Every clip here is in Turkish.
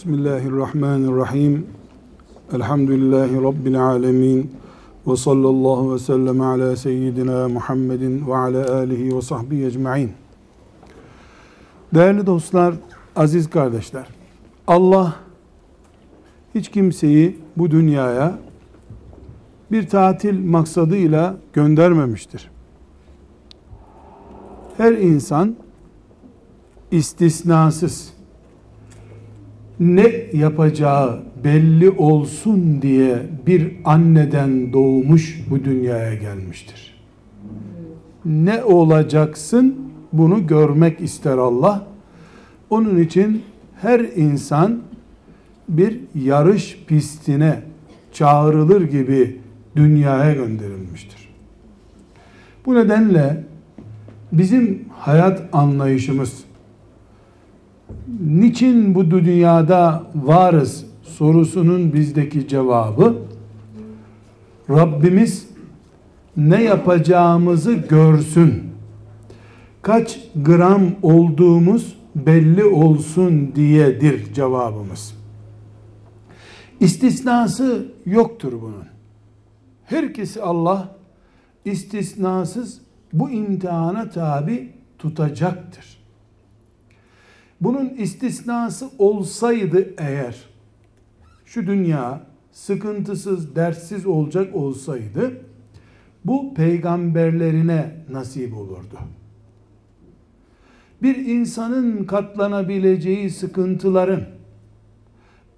Bismillahirrahmanirrahim. Elhamdülillahi Rabbil alemin. Ve sallallahu ve sellem ala seyyidina Muhammedin ve ala alihi ve sahbihi ecma'in. Değerli dostlar, aziz kardeşler. Allah hiç kimseyi bu dünyaya bir tatil maksadıyla göndermemiştir. Her insan istisnasız ne yapacağı belli olsun diye bir anneden doğmuş bu dünyaya gelmiştir. Ne olacaksın bunu görmek ister Allah. Onun için her insan bir yarış pistine çağrılır gibi dünyaya gönderilmiştir. Bu nedenle bizim hayat anlayışımız niçin bu dünyada varız sorusunun bizdeki cevabı Rabbimiz ne yapacağımızı görsün. Kaç gram olduğumuz belli olsun diyedir cevabımız. İstisnası yoktur bunun. Herkesi Allah istisnasız bu imtihana tabi tutacaktır. Bunun istisnası olsaydı eğer şu dünya sıkıntısız, dertsiz olacak olsaydı bu peygamberlerine nasip olurdu. Bir insanın katlanabileceği sıkıntıların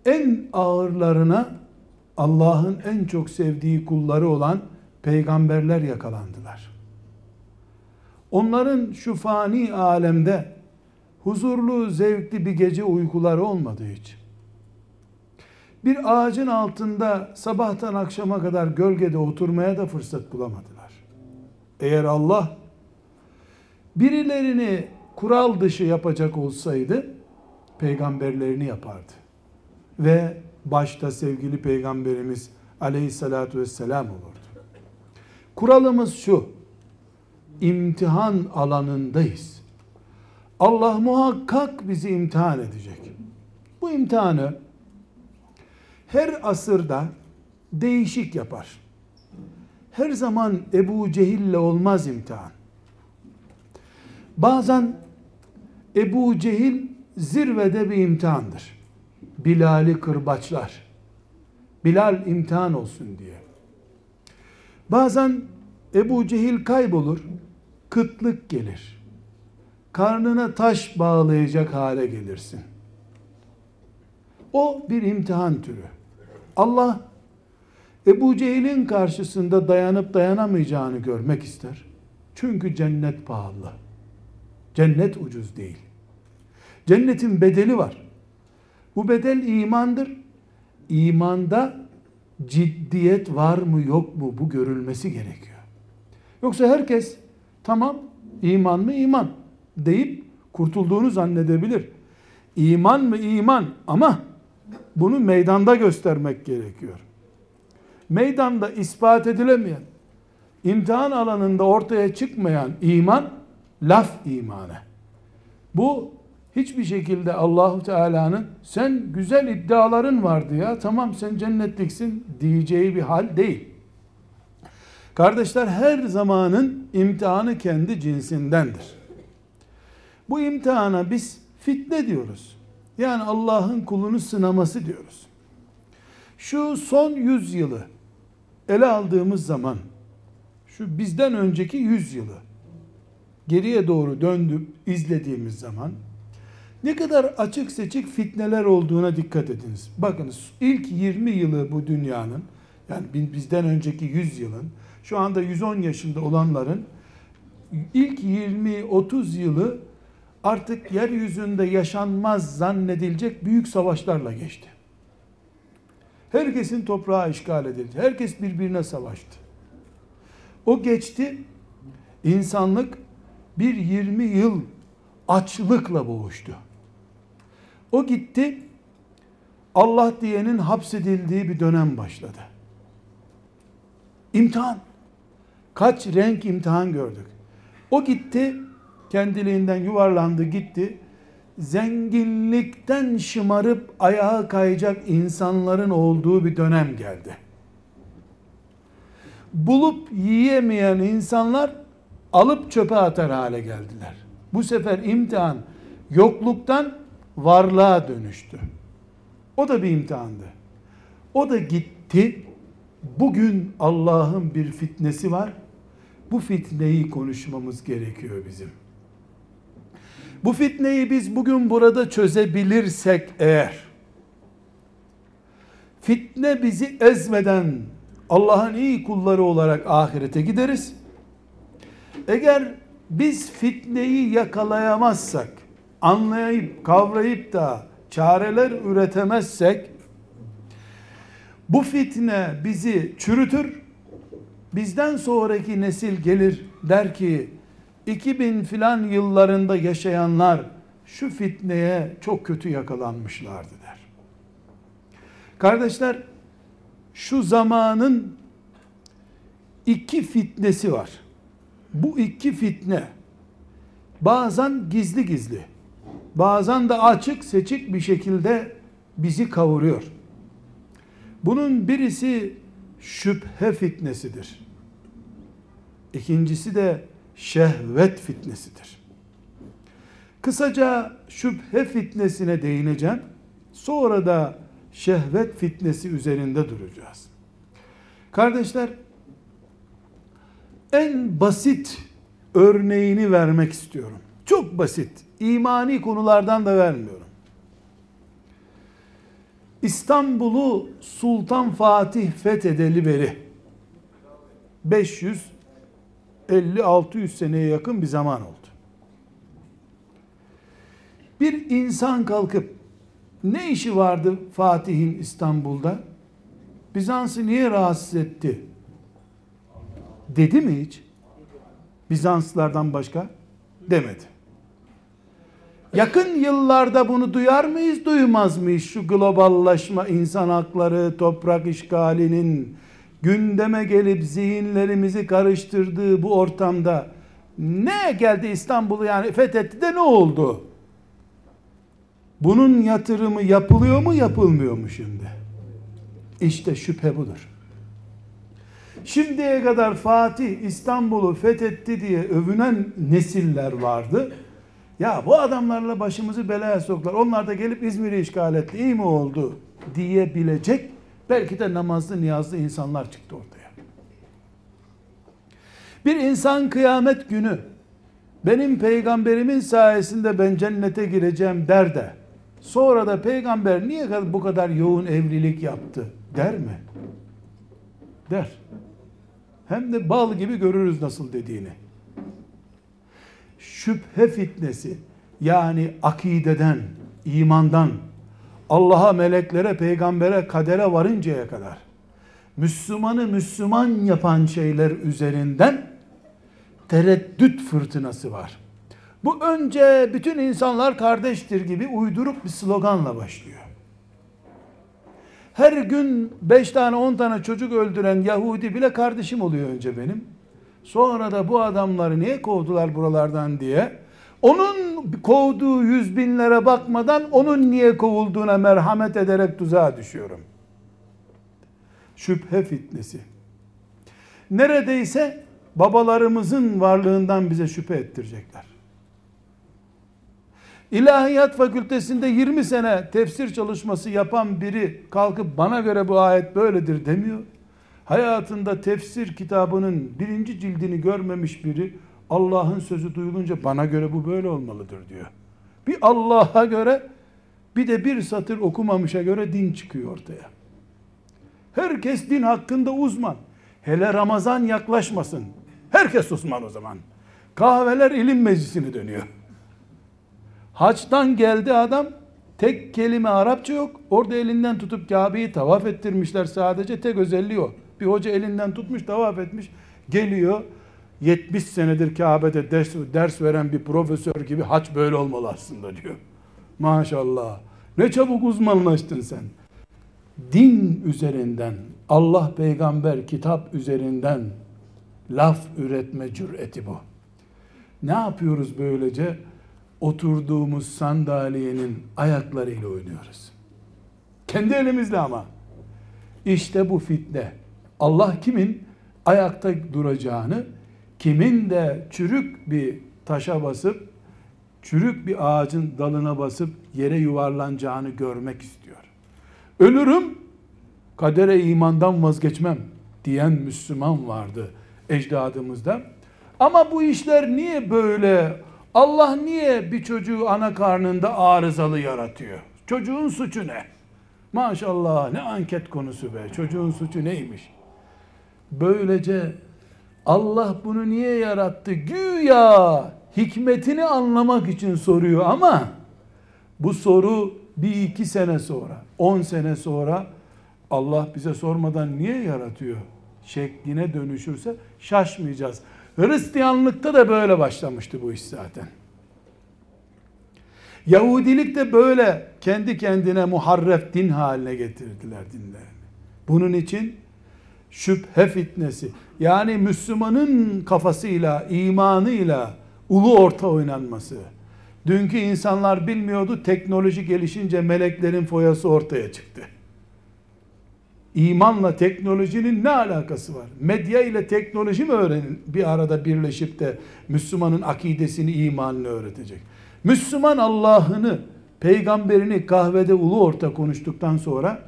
en ağırlarına Allah'ın en çok sevdiği kulları olan peygamberler yakalandılar. Onların şu fani alemde huzurlu, zevkli bir gece uykuları olmadı hiç. Bir ağacın altında sabahtan akşama kadar gölgede oturmaya da fırsat bulamadılar. Eğer Allah birilerini kural dışı yapacak olsaydı peygamberlerini yapardı. Ve başta sevgili peygamberimiz aleyhissalatü vesselam olurdu. Kuralımız şu, imtihan alanındayız. Allah muhakkak bizi imtihan edecek. Bu imtihanı her asırda değişik yapar. Her zaman Ebu Cehil'le olmaz imtihan. Bazen Ebu Cehil zirvede bir imtihandır. Bilal'i kırbaçlar. Bilal imtihan olsun diye. Bazen Ebu Cehil kaybolur, kıtlık gelir karnına taş bağlayacak hale gelirsin. O bir imtihan türü. Allah Ebu Cehil'in karşısında dayanıp dayanamayacağını görmek ister. Çünkü cennet pahalı. Cennet ucuz değil. Cennetin bedeli var. Bu bedel imandır. İmanda ciddiyet var mı yok mu bu görülmesi gerekiyor. Yoksa herkes tamam iman mı iman deyip kurtulduğunu zannedebilir. İman mı iman ama bunu meydanda göstermek gerekiyor. Meydanda ispat edilemeyen, imtihan alanında ortaya çıkmayan iman laf imanı. Bu hiçbir şekilde Allahu Teala'nın sen güzel iddiaların vardı ya tamam sen cennetliksin diyeceği bir hal değil. Kardeşler her zamanın imtihanı kendi cinsindendir. Bu imtihana biz fitne diyoruz. Yani Allah'ın kulunu sınaması diyoruz. Şu son yüz yılı ele aldığımız zaman şu bizden önceki yüz yılı geriye doğru döndüp izlediğimiz zaman ne kadar açık seçik fitneler olduğuna dikkat ediniz. Bakınız ilk 20 yılı bu dünyanın yani bizden önceki 100 yılın şu anda 110 yaşında olanların ilk 20-30 yılı artık yeryüzünde yaşanmaz zannedilecek büyük savaşlarla geçti. Herkesin toprağı işgal edildi. Herkes birbirine savaştı. O geçti. İnsanlık bir 20 yıl açlıkla boğuştu. O gitti. Allah diyenin hapsedildiği bir dönem başladı. İmtihan. Kaç renk imtihan gördük. O gitti kendiliğinden yuvarlandı gitti. zenginlikten şımarıp ayağa kayacak insanların olduğu bir dönem geldi. Bulup yiyemeyen insanlar alıp çöpe atar hale geldiler. Bu sefer imtihan yokluktan varlığa dönüştü. O da bir imtihandı. O da gitti. Bugün Allah'ın bir fitnesi var. Bu fitneyi konuşmamız gerekiyor bizim. Bu fitneyi biz bugün burada çözebilirsek eğer fitne bizi ezmeden Allah'ın iyi kulları olarak ahirete gideriz. Eğer biz fitneyi yakalayamazsak, anlayıp kavrayıp da çareler üretemezsek bu fitne bizi çürütür. Bizden sonraki nesil gelir der ki 2000 filan yıllarında yaşayanlar şu fitneye çok kötü yakalanmışlardı der. Kardeşler şu zamanın iki fitnesi var. Bu iki fitne bazen gizli gizli, bazen de açık seçik bir şekilde bizi kavuruyor. Bunun birisi şüphe fitnesidir. İkincisi de şehvet fitnesidir. Kısaca şüphe fitnesine değineceğim. Sonra da şehvet fitnesi üzerinde duracağız. Kardeşler, en basit örneğini vermek istiyorum. Çok basit. İmani konulardan da vermiyorum. İstanbul'u Sultan Fatih fethedeli beri 550-600 seneye yakın bir zaman oldu. Bir insan kalkıp ne işi vardı Fatih'in İstanbul'da? Bizans'ı niye rahatsız etti? Dedi mi hiç? Bizanslardan başka? Demedi. Yakın yıllarda bunu duyar mıyız, duymaz mıyız? Şu globallaşma, insan hakları, toprak işgalinin gündeme gelip zihinlerimizi karıştırdığı bu ortamda ne geldi İstanbul'u yani fethetti de ne oldu? Bunun yatırımı yapılıyor mu, yapılmıyor mu şimdi? İşte şüphe budur. Şimdiye kadar Fatih İstanbul'u fethetti diye övünen nesiller vardı. Ya bu adamlarla başımızı belaya soktular. Onlar da gelip İzmir'i işgal etti. İyi mi oldu diyebilecek belki de namazlı niyazlı insanlar çıktı ortaya. Bir insan kıyamet günü benim peygamberimin sayesinde ben cennete gireceğim der de sonra da peygamber niye bu kadar yoğun evlilik yaptı der mi? Der. Hem de bal gibi görürüz nasıl dediğini şüphe fitnesi yani akideden, imandan, Allah'a, meleklere, peygambere, kadere varıncaya kadar Müslümanı Müslüman yapan şeyler üzerinden tereddüt fırtınası var. Bu önce bütün insanlar kardeştir gibi uydurup bir sloganla başlıyor. Her gün 5 tane 10 tane çocuk öldüren Yahudi bile kardeşim oluyor önce benim. Sonra da bu adamları niye kovdular buralardan diye onun kovduğu yüz binlere bakmadan onun niye kovulduğuna merhamet ederek tuzağa düşüyorum. Şüphe fitnesi. Neredeyse babalarımızın varlığından bize şüphe ettirecekler. İlahiyat fakültesinde 20 sene tefsir çalışması yapan biri kalkıp bana göre bu ayet böyledir demiyor hayatında tefsir kitabının birinci cildini görmemiş biri Allah'ın sözü duyulunca bana göre bu böyle olmalıdır diyor. Bir Allah'a göre bir de bir satır okumamışa göre din çıkıyor ortaya. Herkes din hakkında uzman. Hele Ramazan yaklaşmasın. Herkes uzman o zaman. Kahveler ilim meclisini dönüyor. Haçtan geldi adam tek kelime Arapça yok. Orada elinden tutup Kabe'yi tavaf ettirmişler sadece tek özelliği o. Bir hoca elinden tutmuş, tavaf etmiş. Geliyor, 70 senedir Kabe'de ders, ders veren bir profesör gibi haç böyle olmalı aslında diyor. Maşallah. Ne çabuk uzmanlaştın sen. Din üzerinden, Allah peygamber kitap üzerinden laf üretme cüreti bu. Ne yapıyoruz böylece? oturduğumuz sandalyenin ayaklarıyla oynuyoruz. Kendi elimizle ama. İşte bu fitne. Allah kimin ayakta duracağını, kimin de çürük bir taşa basıp, çürük bir ağacın dalına basıp yere yuvarlanacağını görmek istiyor. Ölürüm, kadere imandan vazgeçmem diyen Müslüman vardı ecdadımızda. Ama bu işler niye böyle? Allah niye bir çocuğu ana karnında arızalı yaratıyor? Çocuğun suçu ne? Maşallah ne anket konusu be. Çocuğun suçu neymiş? Böylece Allah bunu niye yarattı? Güya hikmetini anlamak için soruyor ama bu soru bir iki sene sonra, on sene sonra Allah bize sormadan niye yaratıyor şekline dönüşürse şaşmayacağız. Hristiyanlıkta da böyle başlamıştı bu iş zaten. Yahudilik de böyle kendi kendine muharref din haline getirdiler dinlerini. Bunun için şüphe fitnesi yani Müslümanın kafasıyla, imanıyla ulu orta oynanması. Dünkü insanlar bilmiyordu teknoloji gelişince meleklerin foyası ortaya çıktı. İmanla teknolojinin ne alakası var? Medya ile teknoloji mi öğrenin bir arada birleşip de Müslümanın akidesini, imanını öğretecek? Müslüman Allah'ını, peygamberini kahvede ulu orta konuştuktan sonra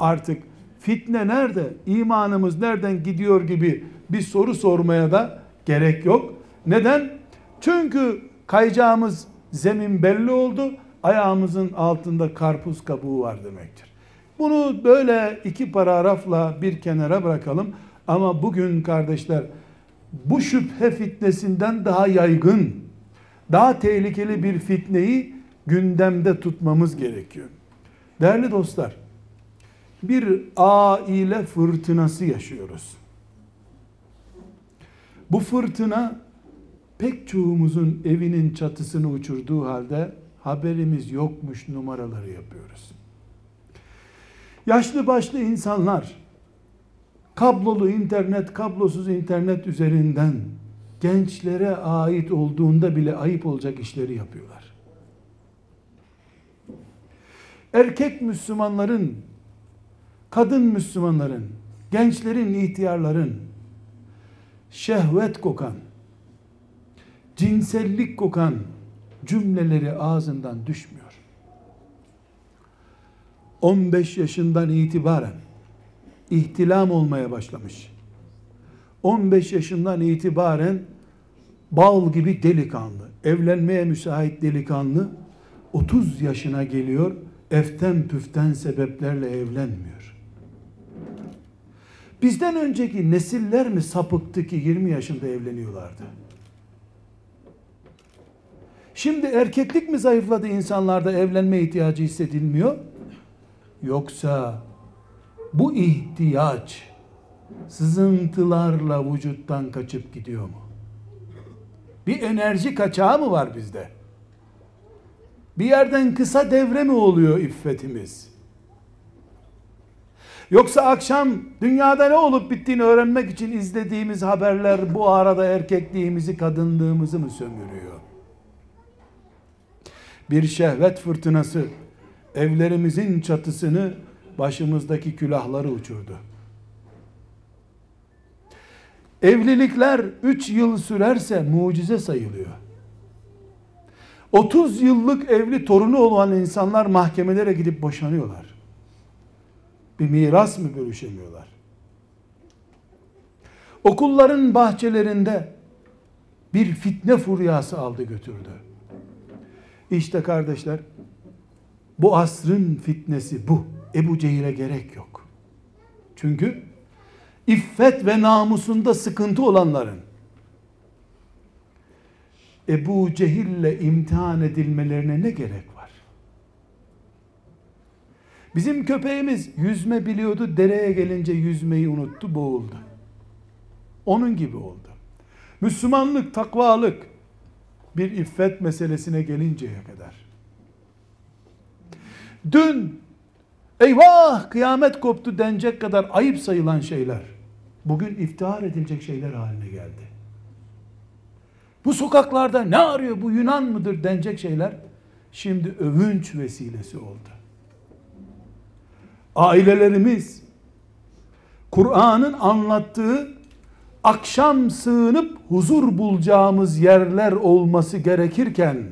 artık fitne nerede, imanımız nereden gidiyor gibi bir soru sormaya da gerek yok. Neden? Çünkü kayacağımız zemin belli oldu. Ayağımızın altında karpuz kabuğu var demektir. Bunu böyle iki paragrafla bir kenara bırakalım. Ama bugün kardeşler bu şüphe fitnesinden daha yaygın, daha tehlikeli bir fitneyi gündemde tutmamız gerekiyor. Değerli dostlar, bir aile fırtınası yaşıyoruz. Bu fırtına pek çoğumuzun evinin çatısını uçurduğu halde haberimiz yokmuş numaraları yapıyoruz. Yaşlı başlı insanlar kablolu internet, kablosuz internet üzerinden gençlere ait olduğunda bile ayıp olacak işleri yapıyorlar. Erkek Müslümanların, kadın Müslümanların, gençlerin, ihtiyarların şehvet kokan, cinsellik kokan cümleleri ağzından düşmüyor. 15 yaşından itibaren ihtilam olmaya başlamış. 15 yaşından itibaren bal gibi delikanlı, evlenmeye müsait delikanlı 30 yaşına geliyor, eften püften sebeplerle evlenmiyor. Bizden önceki nesiller mi sapıktı ki 20 yaşında evleniyorlardı? Şimdi erkeklik mi zayıfladı insanlarda evlenme ihtiyacı hissedilmiyor? Yoksa bu ihtiyaç sızıntılarla vücuttan kaçıp gidiyor mu? Bir enerji kaçağı mı var bizde? Bir yerden kısa devre mi oluyor iffetimiz? Yoksa akşam dünyada ne olup bittiğini öğrenmek için izlediğimiz haberler bu arada erkekliğimizi, kadınlığımızı mı sömürüyor? Bir şehvet fırtınası evlerimizin çatısını başımızdaki külahları uçurdu. Evlilikler 3 yıl sürerse mucize sayılıyor. 30 yıllık evli torunu olan insanlar mahkemelere gidip boşanıyorlar. Bir miras mı bölüşemiyorlar? Okulların bahçelerinde bir fitne furyası aldı götürdü. İşte kardeşler bu asrın fitnesi bu. Ebu Cehil'e gerek yok. Çünkü iffet ve namusunda sıkıntı olanların Ebu Cehil'le imtihan edilmelerine ne gerek var? Bizim köpeğimiz yüzme biliyordu, dereye gelince yüzmeyi unuttu, boğuldu. Onun gibi oldu. Müslümanlık, takvalık bir iffet meselesine gelinceye kadar. Dün eyvah kıyamet koptu denecek kadar ayıp sayılan şeyler bugün iftihar edilecek şeyler haline geldi. Bu sokaklarda ne arıyor bu Yunan mıdır denecek şeyler şimdi övünç vesilesi oldu. Ailelerimiz Kur'an'ın anlattığı akşam sığınıp huzur bulacağımız yerler olması gerekirken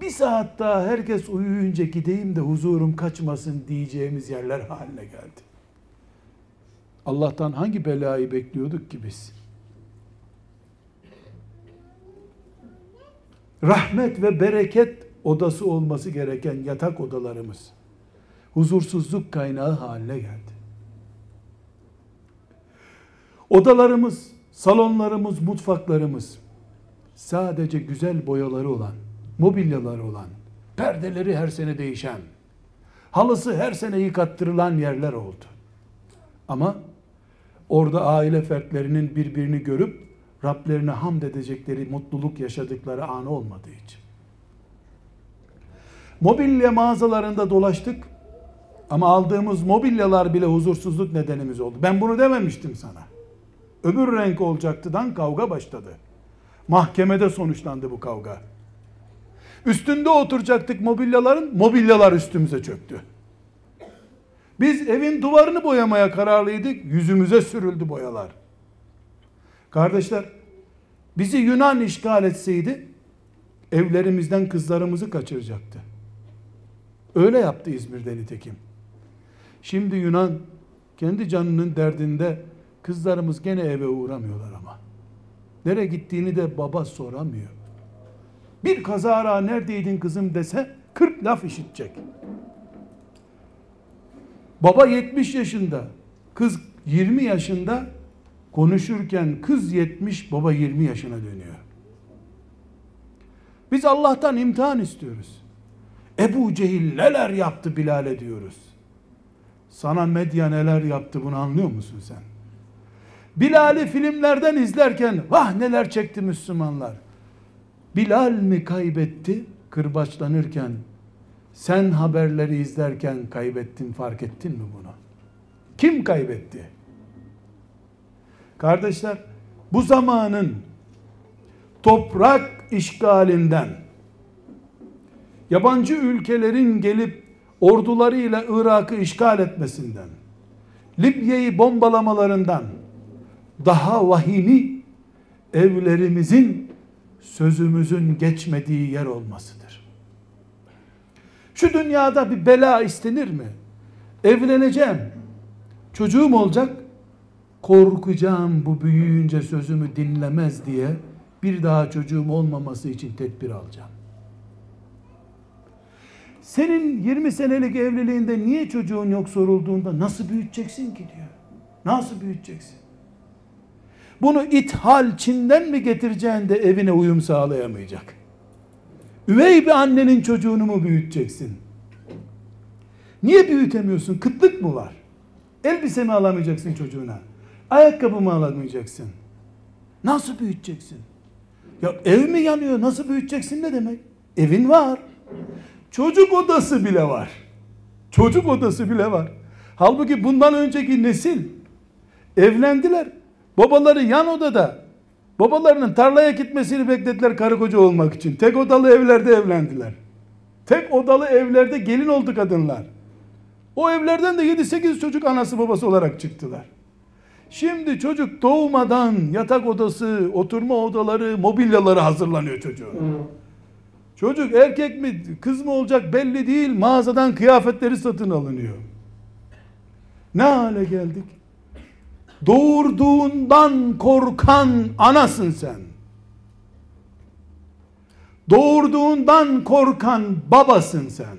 bir saat daha herkes uyuyunca gideyim de huzurum kaçmasın diyeceğimiz yerler haline geldi. Allah'tan hangi belayı bekliyorduk ki biz? Rahmet ve bereket odası olması gereken yatak odalarımız huzursuzluk kaynağı haline geldi. Odalarımız, salonlarımız, mutfaklarımız sadece güzel boyaları olan, mobilyaları olan, perdeleri her sene değişen, halısı her sene yıkattırılan yerler oldu. Ama orada aile fertlerinin birbirini görüp Rablerine hamd edecekleri mutluluk yaşadıkları anı olmadığı için. Mobilya mağazalarında dolaştık ama aldığımız mobilyalar bile huzursuzluk nedenimiz oldu. Ben bunu dememiştim sana. Öbür renk olacaktıdan kavga başladı. Mahkemede sonuçlandı bu kavga. Üstünde oturacaktık mobilyaların, mobilyalar üstümüze çöktü. Biz evin duvarını boyamaya kararlıydık, yüzümüze sürüldü boyalar. Kardeşler, bizi Yunan işgal etseydi, evlerimizden kızlarımızı kaçıracaktı. Öyle yaptı İzmir'de nitekim. Şimdi Yunan kendi canının derdinde kızlarımız gene eve uğramıyorlar ama. Nereye gittiğini de baba soramıyor. Bir kazara neredeydin kızım dese 40 laf işitecek. Baba 70 yaşında, kız 20 yaşında konuşurken kız 70, baba 20 yaşına dönüyor. Biz Allah'tan imtihan istiyoruz. Ebu Cehil neler yaptı Bilal'e diyoruz. Sana medya neler yaptı bunu anlıyor musun sen? Bilal'i filmlerden izlerken vah neler çekti Müslümanlar. Bilal mi kaybetti kırbaçlanırken sen haberleri izlerken kaybettin fark ettin mi bunu? Kim kaybetti? Kardeşler bu zamanın toprak işgalinden yabancı ülkelerin gelip ordularıyla Irak'ı işgal etmesinden Libya'yı bombalamalarından daha vahimi evlerimizin sözümüzün geçmediği yer olmasıdır. Şu dünyada bir bela istenir mi? Evleneceğim. Çocuğum olacak. Korkacağım bu büyüyünce sözümü dinlemez diye bir daha çocuğum olmaması için tedbir alacağım. Senin 20 senelik evliliğinde niye çocuğun yok sorulduğunda nasıl büyüteceksin ki diyor. Nasıl büyüteceksin? Bunu ithal Çin'den mi getireceğin de evine uyum sağlayamayacak. Üvey bir annenin çocuğunu mu büyüteceksin? Niye büyütemiyorsun? Kıtlık mı var? Elbise mi alamayacaksın çocuğuna? Ayakkabı mı alamayacaksın? Nasıl büyüteceksin? Ya ev mi yanıyor? Nasıl büyüteceksin ne demek? Evin var. Çocuk odası bile var. Çocuk odası bile var. Halbuki bundan önceki nesil evlendiler. Babaları yan odada babalarının tarlaya gitmesini beklediler karı koca olmak için. Tek odalı evlerde evlendiler. Tek odalı evlerde gelin oldu kadınlar. O evlerden de 7-8 çocuk anası babası olarak çıktılar. Şimdi çocuk doğmadan yatak odası, oturma odaları, mobilyaları hazırlanıyor çocuğun. Çocuk erkek mi kız mı olacak belli değil. Mağazadan kıyafetleri satın alınıyor. Ne hale geldik? Doğurduğundan korkan anasın sen. Doğurduğundan korkan babasın sen.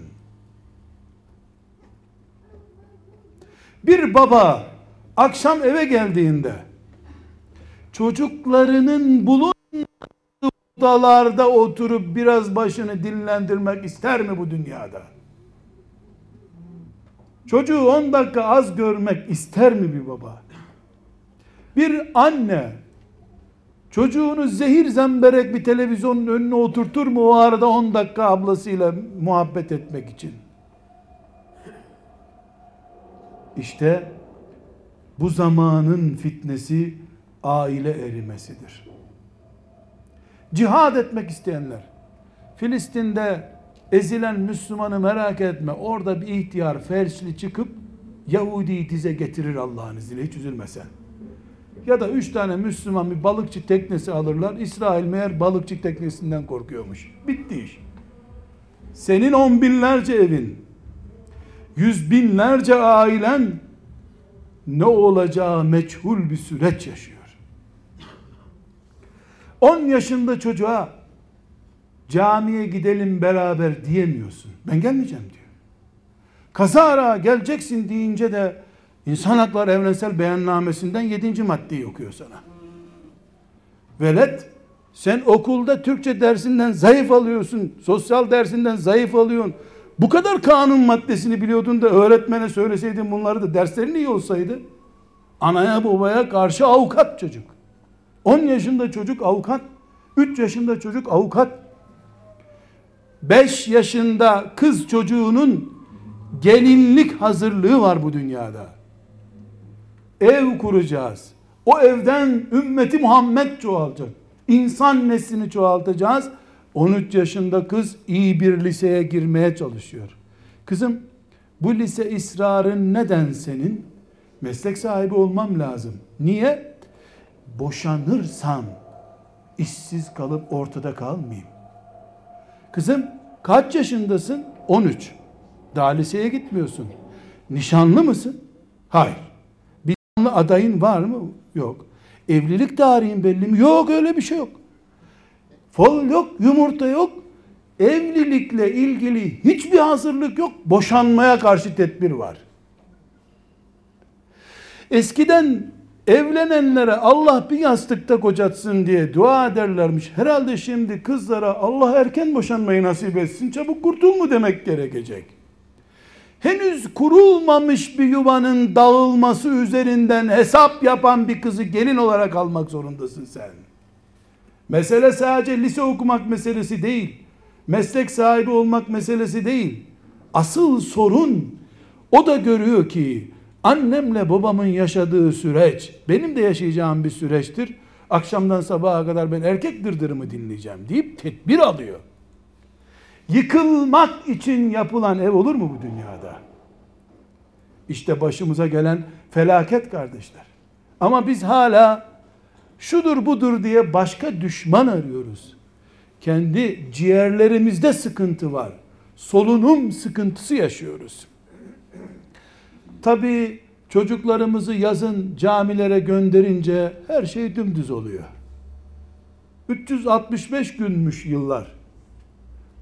Bir baba akşam eve geldiğinde çocuklarının bulunduğu odalarda oturup biraz başını dinlendirmek ister mi bu dünyada? Çocuğu 10 dakika az görmek ister mi bir baba? Bir anne çocuğunu zehir zemberek bir televizyonun önüne oturtur mu o arada 10 dakika ablasıyla muhabbet etmek için? İşte bu zamanın fitnesi aile erimesidir. Cihad etmek isteyenler. Filistin'de ezilen Müslümanı merak etme. Orada bir ihtiyar felçli çıkıp Yahudi'yi dize getirir Allah'ın izniyle hiç üzülmesen. Ya da üç tane Müslüman bir balıkçı teknesi alırlar. İsrail meğer balıkçı teknesinden korkuyormuş. Bitti iş. Senin on binlerce evin, yüz binlerce ailen ne olacağı meçhul bir süreç yaşıyor. 10 yaşında çocuğa camiye gidelim beraber diyemiyorsun. Ben gelmeyeceğim diyor. Kazara geleceksin deyince de İnsan Hakları Evrensel Beyannamesi'nden 7. maddeyi okuyor sana. Velet sen okulda Türkçe dersinden zayıf alıyorsun. Sosyal dersinden zayıf alıyorsun. Bu kadar kanun maddesini biliyordun da öğretmene söyleseydin bunları da derslerin iyi olsaydı. Anaya babaya karşı avukat çocuk. 10 yaşında çocuk avukat. 3 yaşında çocuk avukat. 5 yaşında kız çocuğunun gelinlik hazırlığı var bu dünyada. Ev kuracağız. O evden ümmeti Muhammed çoğalacak. İnsan neslini çoğaltacağız. 13 yaşında kız iyi bir liseye girmeye çalışıyor. Kızım bu lise ısrarın neden senin? Meslek sahibi olmam lazım. Niye? Boşanırsam işsiz kalıp ortada kalmayayım. Kızım kaç yaşındasın? 13. Daha liseye gitmiyorsun. Nişanlı mısın? Hayır. Bir adayın var mı? Yok. Evlilik tarihin belli mi? Yok öyle bir şey yok. Fol yok, yumurta yok. Evlilikle ilgili hiçbir hazırlık yok. Boşanmaya karşı tedbir var. Eskiden evlenenlere Allah bir yastıkta kocatsın diye dua ederlermiş. Herhalde şimdi kızlara Allah erken boşanmayı nasip etsin, çabuk kurtul mu demek gerekecek. Henüz kurulmamış bir yuvanın dağılması üzerinden hesap yapan bir kızı gelin olarak almak zorundasın sen. Mesele sadece lise okumak meselesi değil. Meslek sahibi olmak meselesi değil. Asıl sorun o da görüyor ki annemle babamın yaşadığı süreç benim de yaşayacağım bir süreçtir. Akşamdan sabaha kadar ben erkek dırdırımı dinleyeceğim deyip tedbir alıyor. Yıkılmak için yapılan ev olur mu bu dünyada? İşte başımıza gelen felaket kardeşler. Ama biz hala şudur budur diye başka düşman arıyoruz. Kendi ciğerlerimizde sıkıntı var. Solunum sıkıntısı yaşıyoruz. Tabi çocuklarımızı yazın camilere gönderince her şey dümdüz oluyor. 365 günmüş yıllar.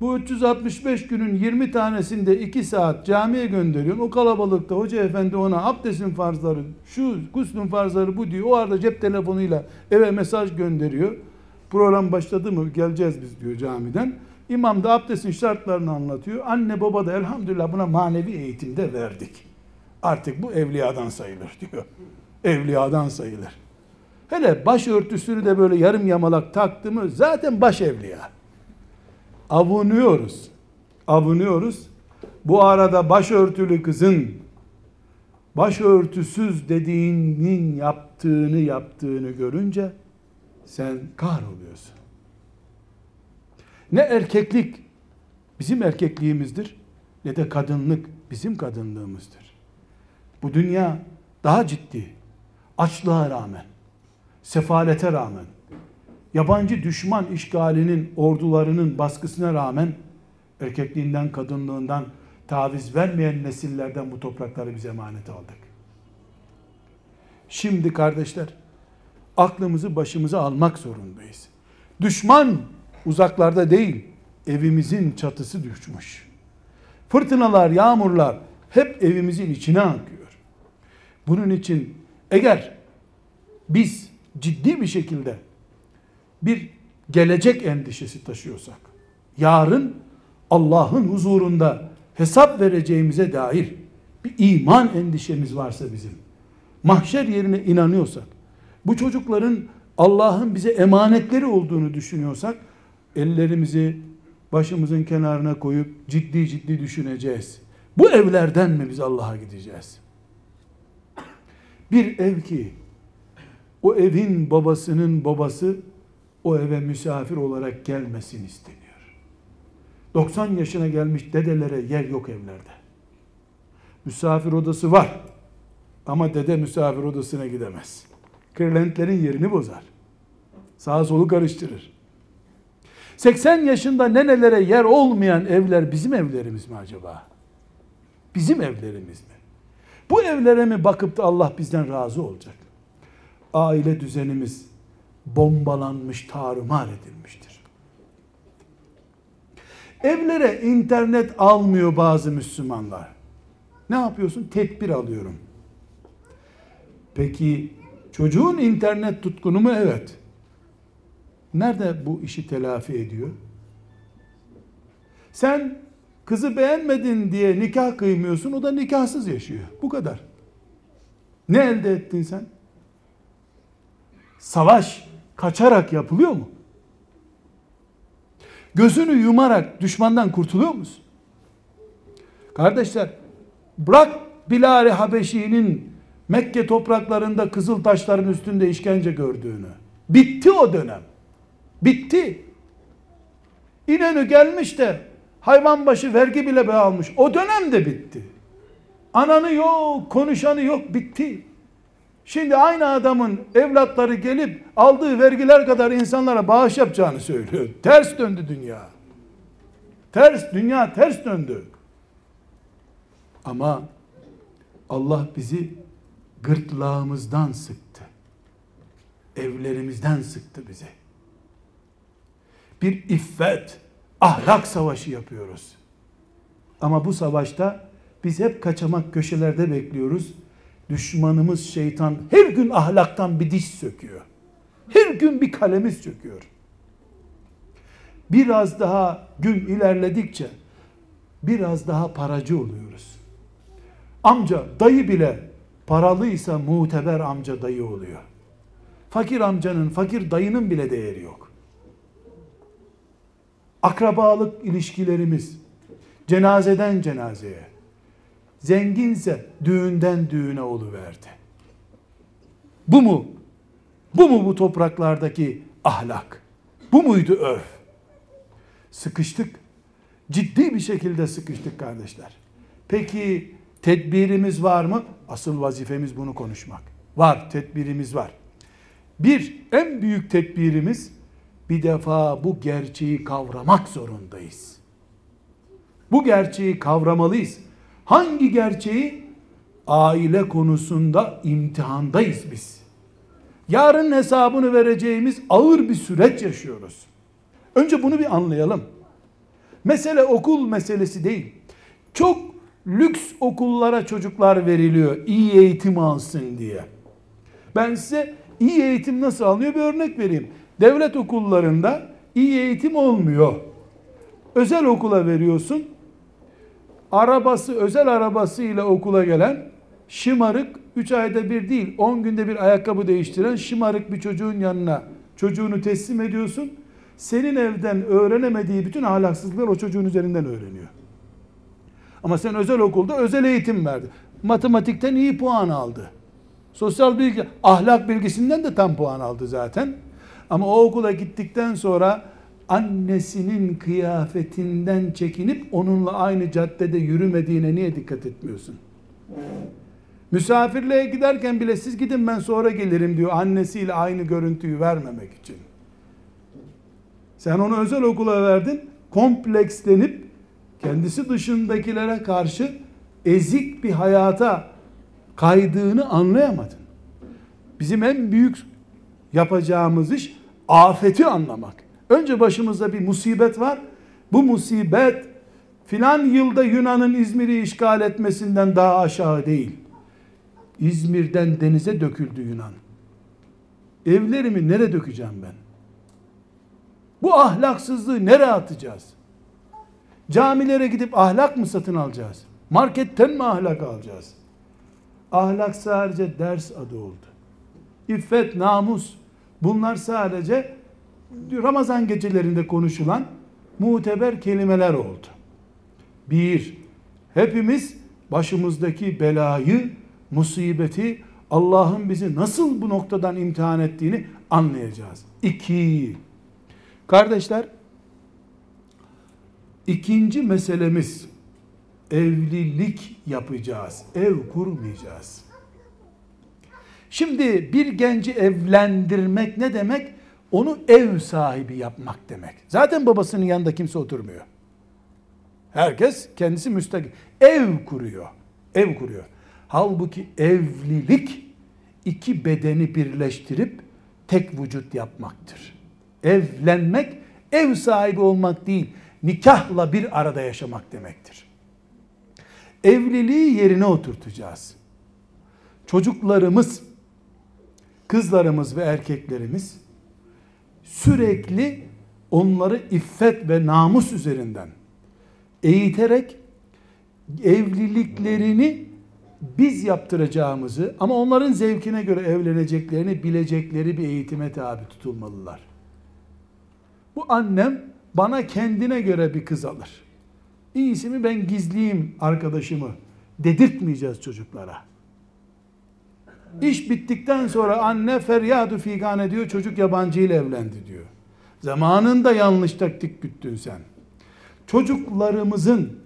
Bu 365 günün 20 tanesinde 2 saat camiye gönderiyorsun. O kalabalıkta hoca efendi ona abdestin farzları, şu guslün farzları bu diyor. O arada cep telefonuyla eve mesaj gönderiyor. Program başladı mı geleceğiz biz diyor camiden. İmam da abdestin şartlarını anlatıyor. Anne baba da elhamdülillah buna manevi eğitimde verdik. Artık bu evliyadan sayılır diyor. Evliyadan sayılır. Hele başörtüsünü de böyle yarım yamalak taktı mı zaten baş evliya. Avunuyoruz. Avunuyoruz. Bu arada başörtülü kızın başörtüsüz dediğinin yaptığını yaptığını görünce sen kahroluyorsun. Ne erkeklik bizim erkekliğimizdir ne de kadınlık bizim kadınlığımızdır. Bu dünya daha ciddi. Açlığa rağmen, sefalete rağmen, yabancı düşman işgalinin, ordularının baskısına rağmen erkekliğinden, kadınlığından taviz vermeyen nesillerden bu toprakları biz emanet aldık. Şimdi kardeşler, aklımızı başımıza almak zorundayız. Düşman uzaklarda değil, evimizin çatısı düşmüş. Fırtınalar, yağmurlar hep evimizin içine akıyor. Bunun için eğer biz ciddi bir şekilde bir gelecek endişesi taşıyorsak, yarın Allah'ın huzurunda hesap vereceğimize dair bir iman endişemiz varsa bizim, mahşer yerine inanıyorsak, bu çocukların Allah'ın bize emanetleri olduğunu düşünüyorsak, ellerimizi başımızın kenarına koyup ciddi ciddi düşüneceğiz. Bu evlerden mi biz Allah'a gideceğiz? Bir ev ki o evin babasının babası o eve misafir olarak gelmesin isteniyor. 90 yaşına gelmiş dedelere yer yok evlerde. Misafir odası var. Ama dede misafir odasına gidemez. Kırlentlerin yerini bozar. Sağa solu karıştırır. 80 yaşında nenelere yer olmayan evler bizim evlerimiz mi acaba? Bizim evlerimiz mi? Bu evlere mi bakıp da Allah bizden razı olacak? Aile düzenimiz bombalanmış, tarumar edilmiştir. Evlere internet almıyor bazı Müslümanlar. Ne yapıyorsun? Tedbir alıyorum. Peki çocuğun internet tutkunu mu? Evet. Nerede bu işi telafi ediyor? Sen kızı beğenmedin diye nikah kıymıyorsun, o da nikahsız yaşıyor. Bu kadar. Ne elde ettin sen? Savaş kaçarak yapılıyor mu? Gözünü yumarak düşmandan kurtuluyor musun? Kardeşler, bırak Bilal-i Habeşi'nin Mekke topraklarında kızıl taşların üstünde işkence gördüğünü. Bitti o dönem. Bitti. İnönü gelmiş de hayvan başı vergi bile be almış. O dönem de bitti. Ananı yok, konuşanı yok, bitti. Şimdi aynı adamın evlatları gelip aldığı vergiler kadar insanlara bağış yapacağını söylüyor. Ters döndü dünya. Ters, dünya ters döndü. Ama Allah bizi gırtlağımızdan sıktı. Evlerimizden sıktı bizi. Bir iffet, ahlak savaşı yapıyoruz. Ama bu savaşta biz hep kaçamak köşelerde bekliyoruz. Düşmanımız şeytan her gün ahlaktan bir diş söküyor. Her gün bir kalemiz söküyor. Biraz daha gün ilerledikçe biraz daha paracı oluyoruz. Amca, dayı bile paralıysa muteber amca dayı oluyor. Fakir amcanın, fakir dayının bile değeri yok. Akrabalık ilişkilerimiz cenazeden cenazeye, zenginse düğünden düğüne oluverdi. Bu mu? Bu mu bu topraklardaki ahlak? Bu muydu örf? Sıkıştık. Ciddi bir şekilde sıkıştık kardeşler. Peki tedbirimiz var mı? Asıl vazifemiz bunu konuşmak. Var, tedbirimiz var. Bir, en büyük tedbirimiz bir defa bu gerçeği kavramak zorundayız. Bu gerçeği kavramalıyız. Hangi gerçeği? Aile konusunda imtihandayız biz. Yarın hesabını vereceğimiz ağır bir süreç yaşıyoruz. Önce bunu bir anlayalım. Mesele okul meselesi değil. Çok lüks okullara çocuklar veriliyor iyi eğitim alsın diye. Ben size iyi eğitim nasıl alınıyor bir örnek vereyim. Devlet okullarında iyi eğitim olmuyor. Özel okula veriyorsun arabası özel arabasıyla okula gelen şımarık 3 ayda bir değil 10 günde bir ayakkabı değiştiren şımarık bir çocuğun yanına çocuğunu teslim ediyorsun. Senin evden öğrenemediği bütün ahlaksızlıklar o çocuğun üzerinden öğreniyor. Ama sen özel okulda özel eğitim verdi. Matematikten iyi puan aldı. Sosyal bilgi, ahlak bilgisinden de tam puan aldı zaten. Ama o okula gittikten sonra annesinin kıyafetinden çekinip onunla aynı caddede yürümediğine niye dikkat etmiyorsun? Misafirliğe giderken bile siz gidin ben sonra gelirim diyor annesiyle aynı görüntüyü vermemek için. Sen onu özel okula verdin, komplekslenip kendisi dışındakilere karşı ezik bir hayata kaydığını anlayamadın. Bizim en büyük yapacağımız iş afeti anlamak. Önce başımızda bir musibet var. Bu musibet filan yılda Yunan'ın İzmir'i işgal etmesinden daha aşağı değil. İzmir'den denize döküldü Yunan. Evlerimi nereye dökeceğim ben? Bu ahlaksızlığı nereye atacağız? Camilere gidip ahlak mı satın alacağız? Marketten mi ahlak alacağız? Ahlak sadece ders adı oldu. İffet, namus bunlar sadece Ramazan gecelerinde konuşulan muteber kelimeler oldu. Bir, hepimiz başımızdaki belayı, musibeti, Allah'ın bizi nasıl bu noktadan imtihan ettiğini anlayacağız. İki, Kardeşler, ikinci meselemiz evlilik yapacağız. Ev kurmayacağız. Şimdi bir genci evlendirmek ne demek? Onu ev sahibi yapmak demek. Zaten babasının yanında kimse oturmuyor. Herkes kendisi müstakil. Ev kuruyor. Ev kuruyor. Halbuki evlilik iki bedeni birleştirip tek vücut yapmaktır. Evlenmek ev sahibi olmak değil, nikahla bir arada yaşamak demektir. Evliliği yerine oturtacağız. Çocuklarımız, kızlarımız ve erkeklerimiz sürekli onları iffet ve namus üzerinden eğiterek evliliklerini biz yaptıracağımızı ama onların zevkine göre evleneceklerini bilecekleri bir eğitime tabi tutulmalılar. Bu annem bana kendine göre bir kız alır. İyisi mi ben gizleyeyim arkadaşımı dedirtmeyeceğiz çocuklara. İş bittikten sonra anne feryadu figan diyor çocuk yabancı ile evlendi diyor. Zamanında yanlış taktik güttün sen. Çocuklarımızın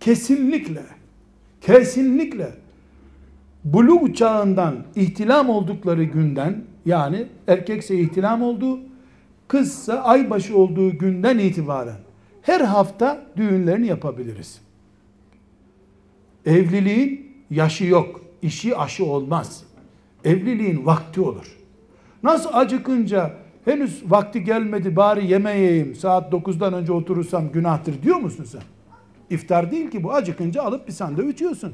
kesinlikle kesinlikle bulu çağından ihtilam oldukları günden yani erkekse ihtilam olduğu kızsa aybaşı olduğu günden itibaren her hafta düğünlerini yapabiliriz. Evliliğin yaşı yok, işi aşı olmaz. Evliliğin vakti olur. Nasıl acıkınca henüz vakti gelmedi bari yeme saat 9'dan önce oturursam günahtır diyor musun sen? İftar değil ki bu acıkınca alıp bir sandviç yiyorsun.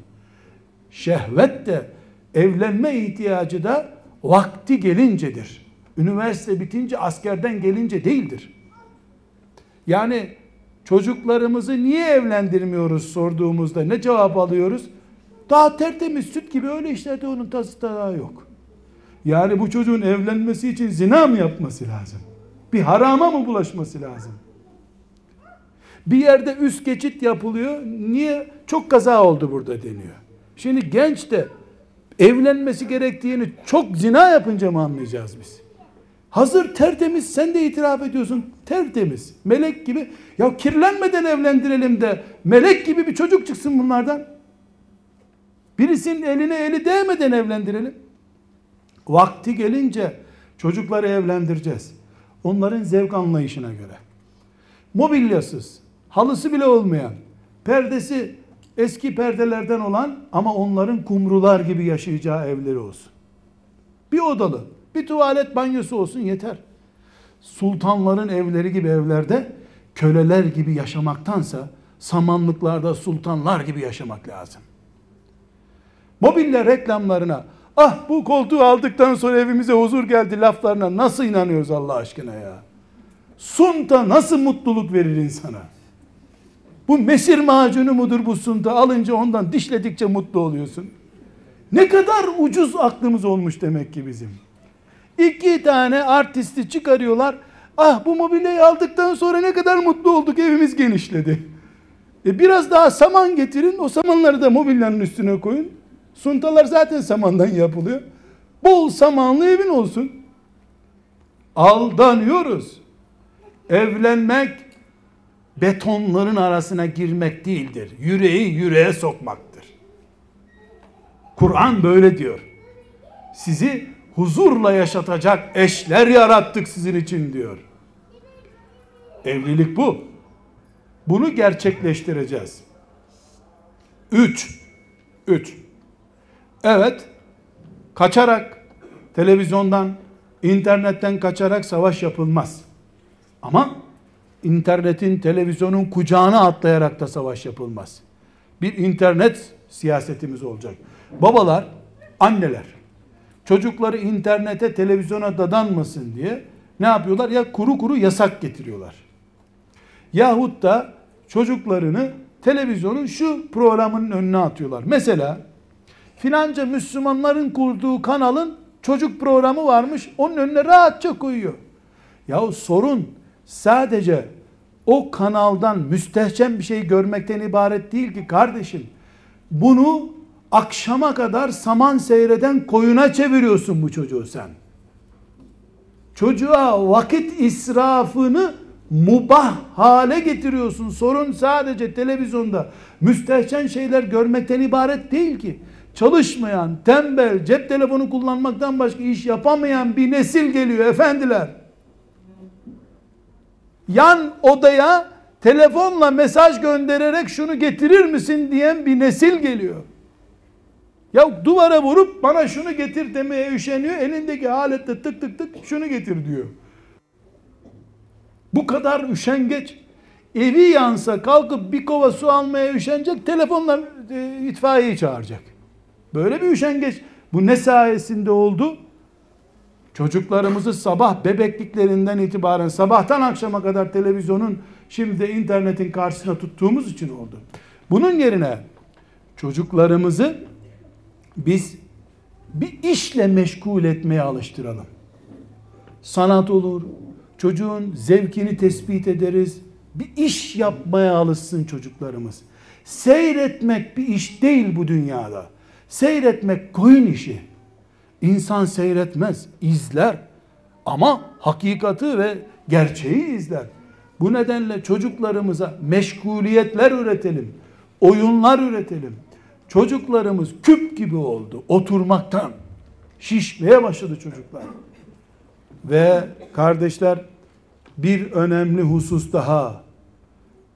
Şehvet de evlenme ihtiyacı da vakti gelincedir. Üniversite bitince askerden gelince değildir. Yani çocuklarımızı niye evlendirmiyoruz sorduğumuzda ne cevap alıyoruz? Daha tertemiz süt gibi öyle işlerde onun tası daha yok. Yani bu çocuğun evlenmesi için zina mı yapması lazım? Bir harama mı bulaşması lazım? Bir yerde üst geçit yapılıyor. Niye? Çok kaza oldu burada deniyor. Şimdi genç de evlenmesi gerektiğini çok zina yapınca mı anlayacağız biz? Hazır tertemiz sen de itiraf ediyorsun. Tertemiz. Melek gibi. Ya kirlenmeden evlendirelim de melek gibi bir çocuk çıksın bunlardan. Birisinin eline eli değmeden evlendirelim. Vakti gelince çocukları evlendireceğiz. Onların zevk anlayışına göre. Mobilyasız, halısı bile olmayan, perdesi eski perdelerden olan ama onların kumrular gibi yaşayacağı evleri olsun. Bir odalı, bir tuvalet banyosu olsun yeter. Sultanların evleri gibi evlerde köleler gibi yaşamaktansa samanlıklarda sultanlar gibi yaşamak lazım. Mobilya reklamlarına ah bu koltuğu aldıktan sonra evimize huzur geldi laflarına nasıl inanıyoruz Allah aşkına ya? Sunta nasıl mutluluk verir insana? Bu mesir macunu mudur bu sunta? Alınca ondan dişledikçe mutlu oluyorsun. Ne kadar ucuz aklımız olmuş demek ki bizim. İki tane artisti çıkarıyorlar. Ah bu mobilyayı aldıktan sonra ne kadar mutlu olduk evimiz genişledi. E biraz daha saman getirin o samanları da mobilyanın üstüne koyun. Suntalar zaten samandan yapılıyor. Bol samanlı evin olsun. Aldanıyoruz. Evlenmek betonların arasına girmek değildir. Yüreği yüreğe sokmaktır. Kur'an böyle diyor. Sizi huzurla yaşatacak eşler yarattık sizin için diyor. Evlilik bu. Bunu gerçekleştireceğiz. Üç. Üç. Evet. Kaçarak televizyondan, internetten kaçarak savaş yapılmaz. Ama internetin, televizyonun kucağına atlayarak da savaş yapılmaz. Bir internet siyasetimiz olacak. Babalar, anneler çocukları internete, televizyona dadanmasın diye ne yapıyorlar? Ya kuru kuru yasak getiriyorlar. Yahut da çocuklarını televizyonun şu programının önüne atıyorlar. Mesela filanca Müslümanların kurduğu kanalın çocuk programı varmış. Onun önüne rahatça koyuyor. Yahu sorun sadece o kanaldan müstehcen bir şey görmekten ibaret değil ki kardeşim. Bunu akşama kadar saman seyreden koyuna çeviriyorsun bu çocuğu sen. çocuğa vakit israfını mubah hale getiriyorsun. Sorun sadece televizyonda müstehcen şeyler görmekten ibaret değil ki. Çalışmayan, tembel, cep telefonu kullanmaktan başka iş yapamayan bir nesil geliyor efendiler. Yan odaya telefonla mesaj göndererek şunu getirir misin diyen bir nesil geliyor. Ya duvara vurup bana şunu getir demeye üşeniyor. Elindeki aletle tık tık tık şunu getir diyor. Bu kadar üşengeç. Evi yansa kalkıp bir kova su almaya üşenecek. Telefonla e, itfaiyeyi çağıracak. Böyle bir üşengeç. Bu ne sayesinde oldu? Çocuklarımızı sabah bebekliklerinden itibaren sabahtan akşama kadar televizyonun şimdi de internetin karşısına tuttuğumuz için oldu. Bunun yerine çocuklarımızı biz bir işle meşgul etmeye alıştıralım. Sanat olur, çocuğun zevkini tespit ederiz. Bir iş yapmaya alışsın çocuklarımız. Seyretmek bir iş değil bu dünyada. Seyretmek koyun işi. İnsan seyretmez, izler. Ama hakikati ve gerçeği izler. Bu nedenle çocuklarımıza meşguliyetler üretelim. Oyunlar üretelim. Çocuklarımız küp gibi oldu oturmaktan. Şişmeye başladı çocuklar. Ve kardeşler bir önemli husus daha.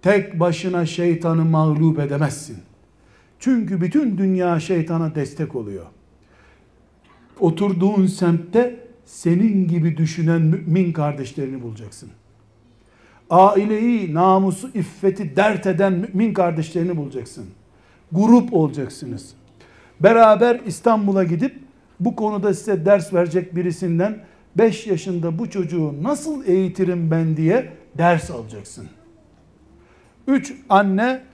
Tek başına şeytanı mağlup edemezsin. Çünkü bütün dünya şeytana destek oluyor. Oturduğun semtte senin gibi düşünen mümin kardeşlerini bulacaksın. Aileyi, namusu, iffeti dert eden mümin kardeşlerini bulacaksın. Grup olacaksınız. Beraber İstanbul'a gidip bu konuda size ders verecek birisinden 5 yaşında bu çocuğu nasıl eğitirim ben diye ders alacaksın. 3 anne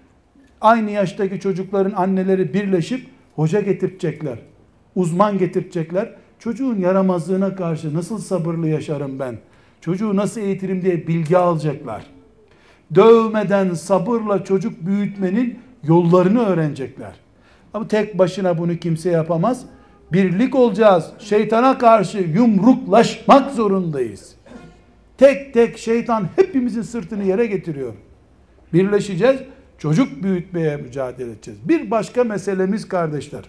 aynı yaştaki çocukların anneleri birleşip hoca getirecekler. Uzman getirecekler. Çocuğun yaramazlığına karşı nasıl sabırlı yaşarım ben? Çocuğu nasıl eğitirim diye bilgi alacaklar. Dövmeden sabırla çocuk büyütmenin yollarını öğrenecekler. Ama tek başına bunu kimse yapamaz. Birlik olacağız. Şeytana karşı yumruklaşmak zorundayız. Tek tek şeytan hepimizin sırtını yere getiriyor. Birleşeceğiz. Çocuk büyütmeye mücadele edeceğiz. Bir başka meselemiz kardeşler.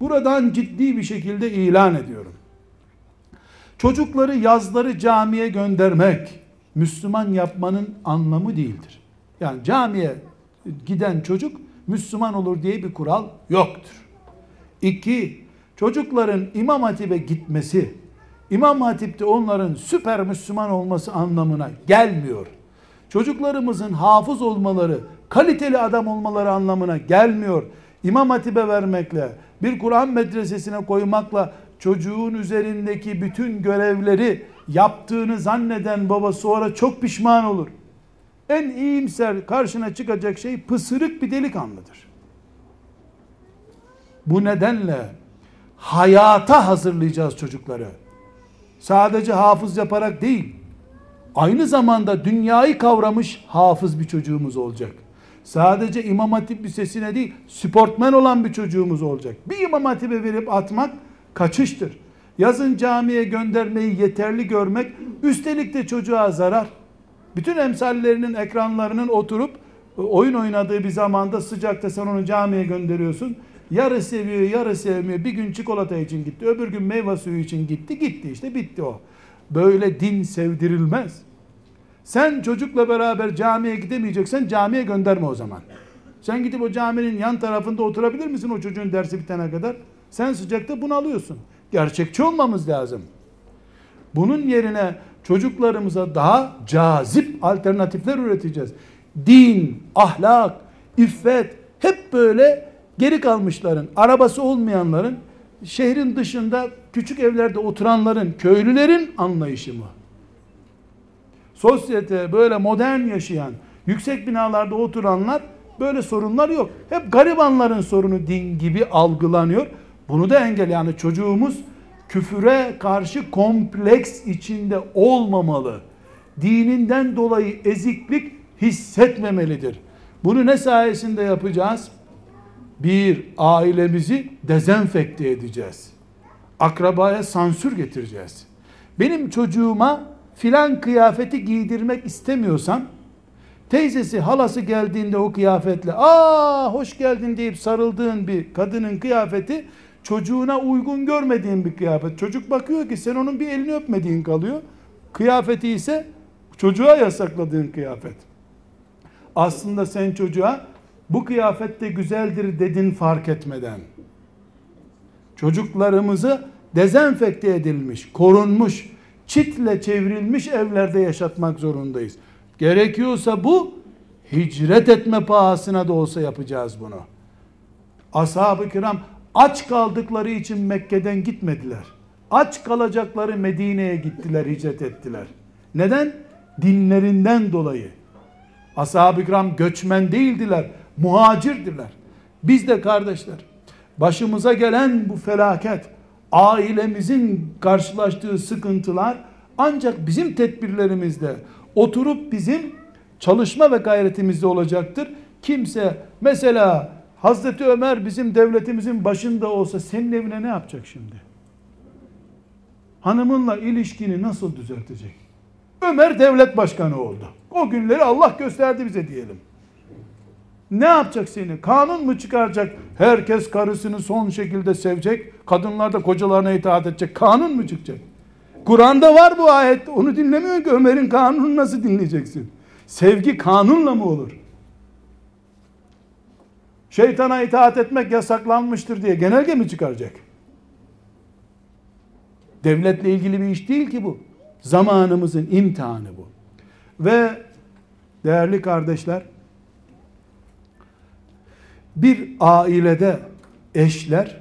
Buradan ciddi bir şekilde ilan ediyorum. Çocukları yazları camiye göndermek Müslüman yapmanın anlamı değildir. Yani camiye giden çocuk Müslüman olur diye bir kural yoktur. İki, çocukların İmam Hatip'e gitmesi, İmam Hatip'te onların süper Müslüman olması anlamına gelmiyor. Çocuklarımızın hafız olmaları, kaliteli adam olmaları anlamına gelmiyor. İmam Hatip'e vermekle, bir Kur'an medresesine koymakla çocuğun üzerindeki bütün görevleri yaptığını zanneden baba sonra çok pişman olur. En iyimser karşına çıkacak şey pısırık bir delikanlıdır. Bu nedenle hayata hazırlayacağız çocukları. Sadece hafız yaparak değil, aynı zamanda dünyayı kavramış hafız bir çocuğumuz olacak. Sadece İmam Hatip Lisesi'ne değil, sportmen olan bir çocuğumuz olacak. Bir İmam Hatip'e verip atmak kaçıştır. Yazın camiye göndermeyi yeterli görmek, üstelik de çocuğa zarar. Bütün emsallerinin ekranlarının oturup oyun oynadığı bir zamanda sıcakta sen onu camiye gönderiyorsun. Yarı seviyor, yarı sevmiyor. Bir gün çikolata için gitti, öbür gün meyve suyu için gitti. Gitti işte bitti o. Böyle din sevdirilmez. Sen çocukla beraber camiye gidemeyeceksen camiye gönderme o zaman. Sen gidip o caminin yan tarafında oturabilir misin o çocuğun dersi bitene kadar? Sen sıcakta bunu alıyorsun. Gerçekçi olmamız lazım. Bunun yerine çocuklarımıza daha cazip alternatifler üreteceğiz. Din, ahlak, iffet hep böyle geri kalmışların, arabası olmayanların, şehrin dışında küçük evlerde oturanların, köylülerin anlayışı mı? Sosyete böyle modern yaşayan, yüksek binalarda oturanlar böyle sorunlar yok. Hep garibanların sorunu din gibi algılanıyor. Bunu da engel yani çocuğumuz küfüre karşı kompleks içinde olmamalı. Dininden dolayı eziklik hissetmemelidir. Bunu ne sayesinde yapacağız? Bir, ailemizi dezenfekte edeceğiz. Akrabaya sansür getireceğiz. Benim çocuğuma filan kıyafeti giydirmek istemiyorsam teyzesi halası geldiğinde o kıyafetle aa hoş geldin deyip sarıldığın bir kadının kıyafeti çocuğuna uygun görmediğin bir kıyafet. Çocuk bakıyor ki sen onun bir elini öpmediğin kalıyor. Kıyafeti ise çocuğa yasakladığın kıyafet. Aslında sen çocuğa bu kıyafet de güzeldir dedin fark etmeden. Çocuklarımızı dezenfekte edilmiş, korunmuş, çitle çevrilmiş evlerde yaşatmak zorundayız. Gerekiyorsa bu hicret etme pahasına da olsa yapacağız bunu. Ashab-ı kiram aç kaldıkları için Mekke'den gitmediler. Aç kalacakları Medine'ye gittiler, hicret ettiler. Neden? Dinlerinden dolayı. Ashab-ı kiram göçmen değildiler, muhacirdiler. Biz de kardeşler, başımıza gelen bu felaket, ailemizin karşılaştığı sıkıntılar ancak bizim tedbirlerimizde oturup bizim çalışma ve gayretimizde olacaktır. Kimse mesela Hazreti Ömer bizim devletimizin başında olsa senin evine ne yapacak şimdi? Hanımınla ilişkini nasıl düzeltecek? Ömer devlet başkanı oldu. O günleri Allah gösterdi bize diyelim. Ne yapacak seni? Kanun mu çıkaracak? Herkes karısını son şekilde sevecek. Kadınlar da kocalarına itaat edecek. Kanun mu çıkacak? Kur'an'da var bu ayet. Onu dinlemiyor ki Ömer'in kanunu nasıl dinleyeceksin? Sevgi kanunla mı olur? Şeytana itaat etmek yasaklanmıştır diye genelge mi çıkaracak? Devletle ilgili bir iş değil ki bu. Zamanımızın imtihanı bu. Ve değerli kardeşler, bir ailede eşler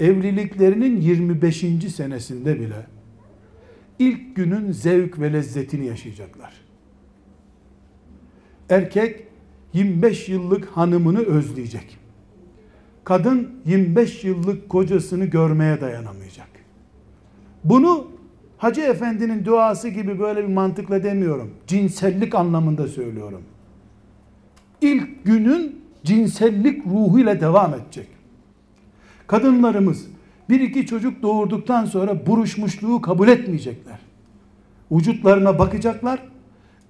evliliklerinin 25. senesinde bile ilk günün zevk ve lezzetini yaşayacaklar. Erkek 25 yıllık hanımını özleyecek. Kadın 25 yıllık kocasını görmeye dayanamayacak. Bunu Hacı Efendi'nin duası gibi böyle bir mantıkla demiyorum. Cinsellik anlamında söylüyorum. İlk günün cinsellik ruhuyla devam edecek. Kadınlarımız bir iki çocuk doğurduktan sonra buruşmuşluğu kabul etmeyecekler. Vücutlarına bakacaklar.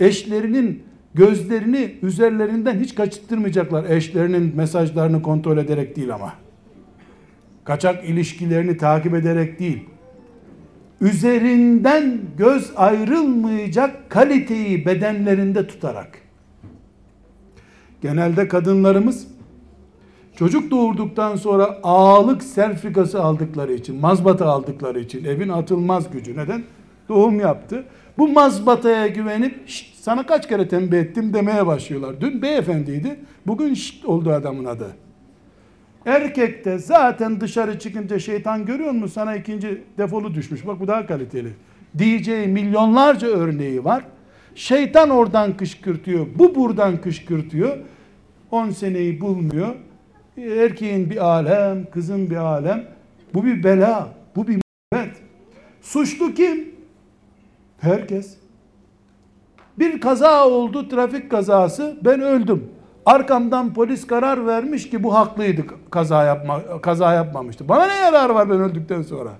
Eşlerinin gözlerini üzerlerinden hiç kaçırtmayacaklar. Eşlerinin mesajlarını kontrol ederek değil ama. Kaçak ilişkilerini takip ederek değil. Üzerinden göz ayrılmayacak kaliteyi bedenlerinde tutarak. Genelde kadınlarımız çocuk doğurduktan sonra ağalık serfikası aldıkları için, mazbata aldıkları için evin atılmaz gücü neden? Doğum yaptı. Bu mazbataya güvenip sana kaç kere tembih ettim demeye başlıyorlar. Dün beyefendiydi. Bugün şşt oldu adamın adı. Erkekte zaten dışarı çıkınca şeytan görüyor musun? Sana ikinci defolu düşmüş. Bak bu daha kaliteli. Diyeceği milyonlarca örneği var. Şeytan oradan kışkırtıyor. Bu buradan kışkırtıyor. 10 seneyi bulmuyor. Erkeğin bir alem, kızın bir alem. Bu bir bela. Bu bir muhabbet. Suçlu kim? Herkes. Bir kaza oldu, trafik kazası. Ben öldüm. Arkamdan polis karar vermiş ki bu haklıydı kaza yapma kaza yapmamıştı. Bana ne yarar var ben öldükten sonra?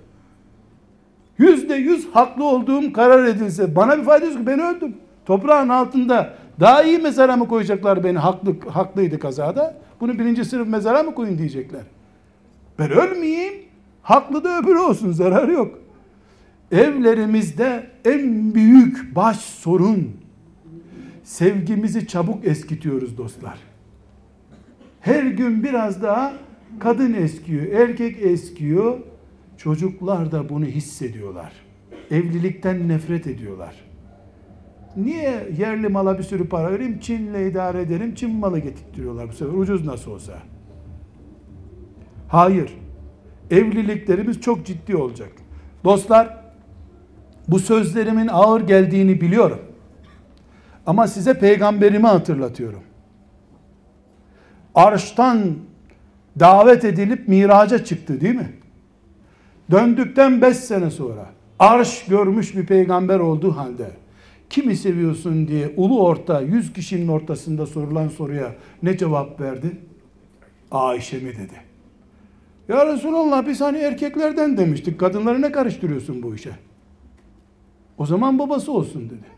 Yüzde yüz haklı olduğum karar edilse bana bir fayda yok ben öldüm. Toprağın altında daha iyi mezara mı koyacaklar beni haklı, haklıydı kazada? Bunu birinci sınıf mezara mı koyun diyecekler. Ben ölmeyeyim. Haklı da öbürü olsun zararı yok. Evlerimizde en büyük baş sorun sevgimizi çabuk eskitiyoruz dostlar. Her gün biraz daha kadın eskiyor, erkek eskiyor. Çocuklar da bunu hissediyorlar. Evlilikten nefret ediyorlar. Niye yerli mala bir sürü para vereyim, Çin'le idare ederim, Çin malı getirtiyorlar bu sefer, ucuz nasıl olsa. Hayır. Evliliklerimiz çok ciddi olacak. Dostlar, bu sözlerimin ağır geldiğini biliyorum. Ama size peygamberimi hatırlatıyorum. Arştan davet edilip miraca çıktı değil mi? Döndükten beş sene sonra arş görmüş bir peygamber olduğu halde kimi seviyorsun diye ulu orta yüz kişinin ortasında sorulan soruya ne cevap verdi? Ayşe mi dedi. Ya Resulallah biz hani erkeklerden demiştik. Kadınları ne karıştırıyorsun bu işe? O zaman babası olsun dedi.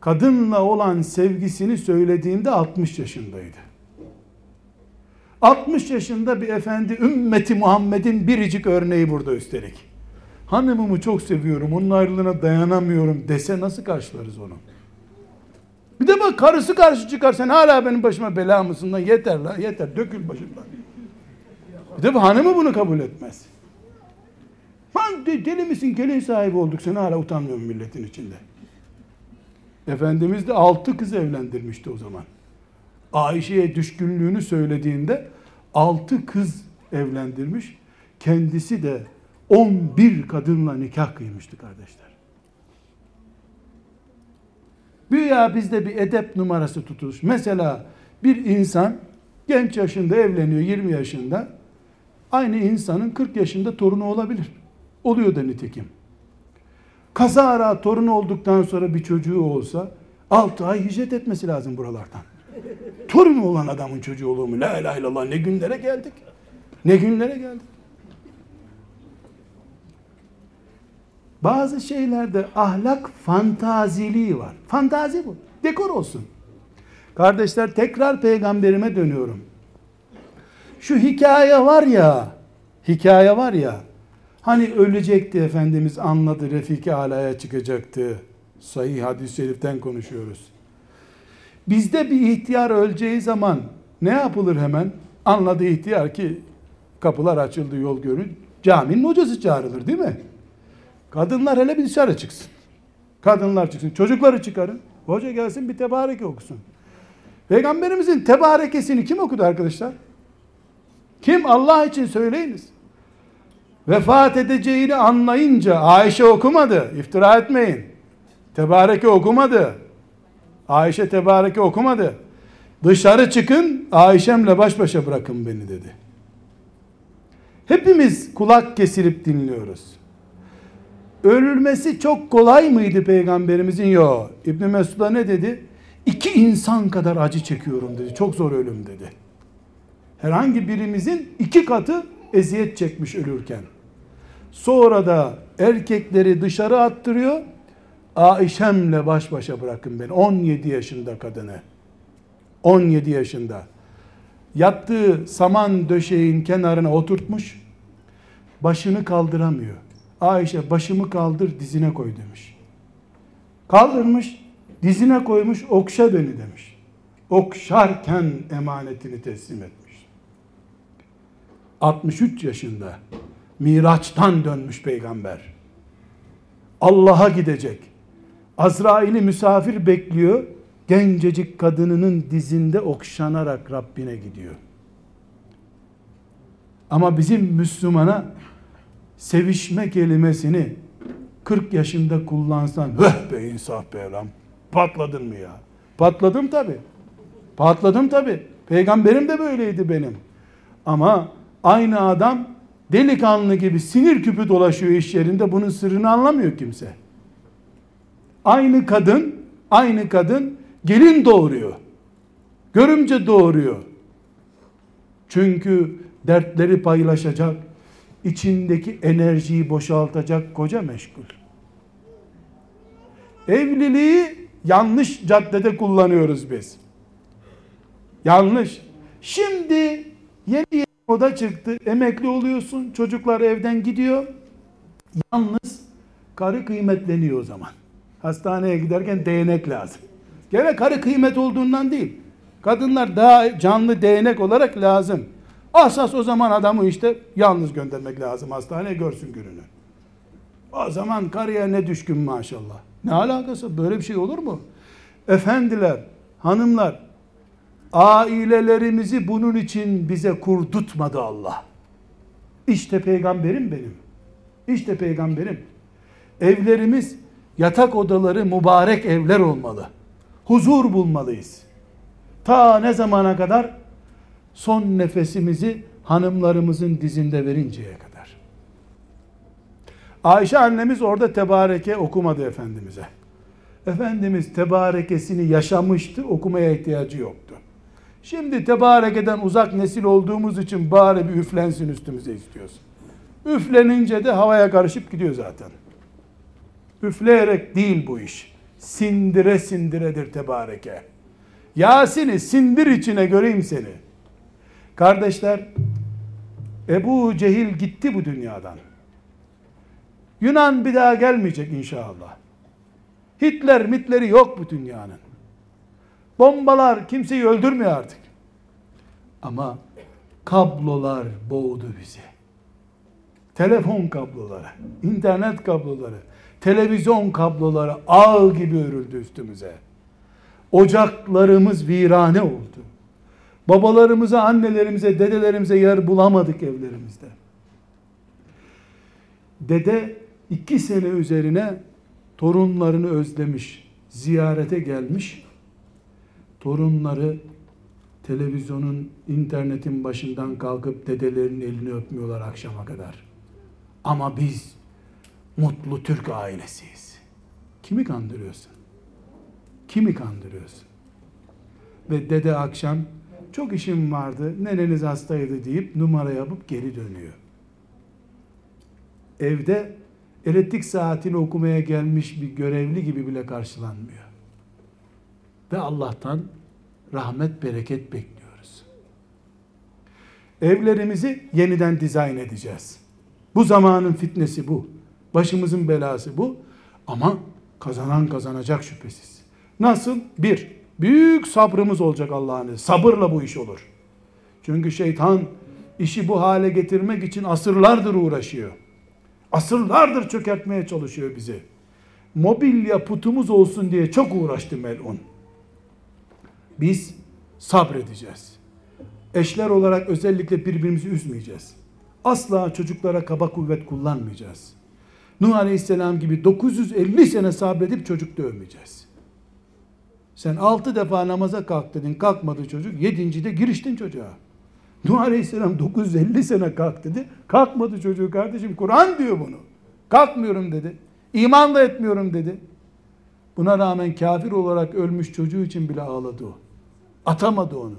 Kadınla olan sevgisini söylediğinde 60 yaşındaydı. 60 yaşında bir efendi ümmeti Muhammed'in biricik örneği burada üstelik. Hanımımı çok seviyorum, onun ayrılığına dayanamıyorum dese nasıl karşılarız onu? Bir de bak karısı karşı çıkar sen hala benim başıma bela mısın lan yeter la yeter dökül başımdan. Bir de bu hanımı bunu kabul etmez. Lan deli misin gelin sahibi olduk sen hala utanmıyorum milletin içinde. Efendimiz de altı kız evlendirmişti o zaman. Ayşe'ye düşkünlüğünü söylediğinde altı kız evlendirmiş. Kendisi de 11 kadınla nikah kıymıştı kardeşler. Güya bizde bir edep numarası tutulmuş. Mesela bir insan genç yaşında evleniyor 20 yaşında. Aynı insanın 40 yaşında torunu olabilir. Oluyor da nitekim. Kazara torun olduktan sonra bir çocuğu olsa 6 ay hicret etmesi lazım buralardan. Torun olan adamın çocuğu olur mu? La ilahe illallah ne günlere geldik. Ne günlere geldik. Bazı şeylerde ahlak fantaziliği var. Fantazi bu. Dekor olsun. Kardeşler tekrar peygamberime dönüyorum. Şu hikaye var ya, hikaye var ya, hani ölecekti Efendimiz anladı Refiki Ala'ya çıkacaktı. Sahih hadis-i şeriften konuşuyoruz. Bizde bir ihtiyar öleceği zaman ne yapılır hemen? Anladı ihtiyar ki kapılar açıldı yol görün. Caminin hocası çağrılır değil mi? Kadınlar hele bir dışarı çıksın. Kadınlar çıksın. Çocukları çıkarın. Hoca gelsin bir tebareke okusun. Peygamberimizin tebarekesini kim okudu arkadaşlar? Kim Allah için söyleyiniz. Vefat edeceğini anlayınca Ayşe okumadı. İftira etmeyin. Tebareke okumadı. Ayşe tebareke okumadı. Dışarı çıkın Ayşem'le baş başa bırakın beni dedi. Hepimiz kulak kesilip dinliyoruz. Ölmesi çok kolay mıydı peygamberimizin? Yok. İbn Mesud'a ne dedi? İki insan kadar acı çekiyorum dedi. Çok zor ölüm dedi. Herhangi birimizin iki katı eziyet çekmiş ölürken. Sonra da erkekleri dışarı attırıyor. Ayşem'le baş başa bırakın beni. 17 yaşında kadını. 17 yaşında. Yattığı saman döşeğin kenarına oturtmuş. Başını kaldıramıyor. Ayşe başımı kaldır dizine koy demiş. Kaldırmış, dizine koymuş, okşa beni demiş. Okşarken emanetini teslim etmiş. 63 yaşında Miraç'tan dönmüş peygamber. Allah'a gidecek. Azrail'i misafir bekliyor. Gencecik kadınının dizinde okşanarak Rabbine gidiyor. Ama bizim Müslümana sevişme kelimesini 40 yaşında kullansan höh be insaf be lan patladın mı ya? Patladım tabi. Patladım tabi. Peygamberim de böyleydi benim. Ama aynı adam delikanlı gibi sinir küpü dolaşıyor iş yerinde bunun sırrını anlamıyor kimse. Aynı kadın, aynı kadın gelin doğuruyor. Görümce doğuruyor. Çünkü dertleri paylaşacak, içindeki enerjiyi boşaltacak koca meşgul. Evliliği yanlış caddede kullanıyoruz biz. Yanlış. Şimdi yeni yeni oda çıktı. Emekli oluyorsun. Çocuklar evden gidiyor. Yalnız karı kıymetleniyor o zaman. Hastaneye giderken değnek lazım. Gene karı kıymet olduğundan değil. Kadınlar daha canlı değnek olarak lazım. Asas o zaman adamı işte yalnız göndermek lazım hastaneye görsün gününü. O zaman karıya ne düşkün maşallah. Ne alakası? Böyle bir şey olur mu? Efendiler, hanımlar, ailelerimizi bunun için bize kurdutmadı Allah. İşte peygamberim benim. İşte peygamberim. Evlerimiz, yatak odaları mübarek evler olmalı. Huzur bulmalıyız. Ta ne zamana kadar? Son nefesimizi hanımlarımızın dizinde verinceye kadar. Ayşe annemiz orada tebareke okumadı Efendimiz'e. Efendimiz tebarekesini yaşamıştı, okumaya ihtiyacı yoktu. Şimdi tebarekeden uzak nesil olduğumuz için bari bir üflensin üstümüze istiyoruz. Üflenince de havaya karışıp gidiyor zaten. Üfleyerek değil bu iş. Sindire sindiredir tebareke. Yasin'i sindir içine göreyim seni. Kardeşler, Ebu Cehil gitti bu dünyadan. Yunan bir daha gelmeyecek inşallah. Hitler mitleri yok bu dünyanın. Bombalar kimseyi öldürmüyor artık. Ama kablolar boğdu bizi. Telefon kabloları, internet kabloları, televizyon kabloları ağ gibi örüldü üstümüze. Ocaklarımız virane oldu. Babalarımıza, annelerimize, dedelerimize yer bulamadık evlerimizde. Dede iki sene üzerine torunlarını özlemiş, ziyarete gelmiş. Torunları televizyonun, internetin başından kalkıp dedelerinin elini öpmüyorlar akşama kadar. Ama biz mutlu Türk ailesiyiz. Kimi kandırıyorsun? Kimi kandırıyorsun? Ve dede akşam çok işim vardı, neneniz hastaydı deyip numara yapıp geri dönüyor. Evde elektrik saatini okumaya gelmiş bir görevli gibi bile karşılanmıyor. Ve Allah'tan rahmet, bereket bekliyoruz. Evlerimizi yeniden dizayn edeceğiz. Bu zamanın fitnesi bu. Başımızın belası bu. Ama kazanan kazanacak şüphesiz. Nasıl? Bir, büyük sabrımız olacak Allah'ın izniyle. Sabırla bu iş olur. Çünkü şeytan işi bu hale getirmek için asırlardır uğraşıyor. Asırlardır çökertmeye çalışıyor bizi. Mobilya putumuz olsun diye çok uğraştı melun. Biz sabredeceğiz. Eşler olarak özellikle birbirimizi üzmeyeceğiz. Asla çocuklara kaba kuvvet kullanmayacağız. Nuh Aleyhisselam gibi 950 sene sabredip çocuk dövmeyeceğiz. Sen 6 defa namaza kalk dedin, kalkmadı çocuk. 7. de giriştin çocuğa. Nuh Aleyhisselam 950 sene kalk dedi. Kalkmadı çocuğu kardeşim. Kur'an diyor bunu. Kalkmıyorum dedi. İman da etmiyorum dedi. Buna rağmen kafir olarak ölmüş çocuğu için bile ağladı o. Atamadı onu.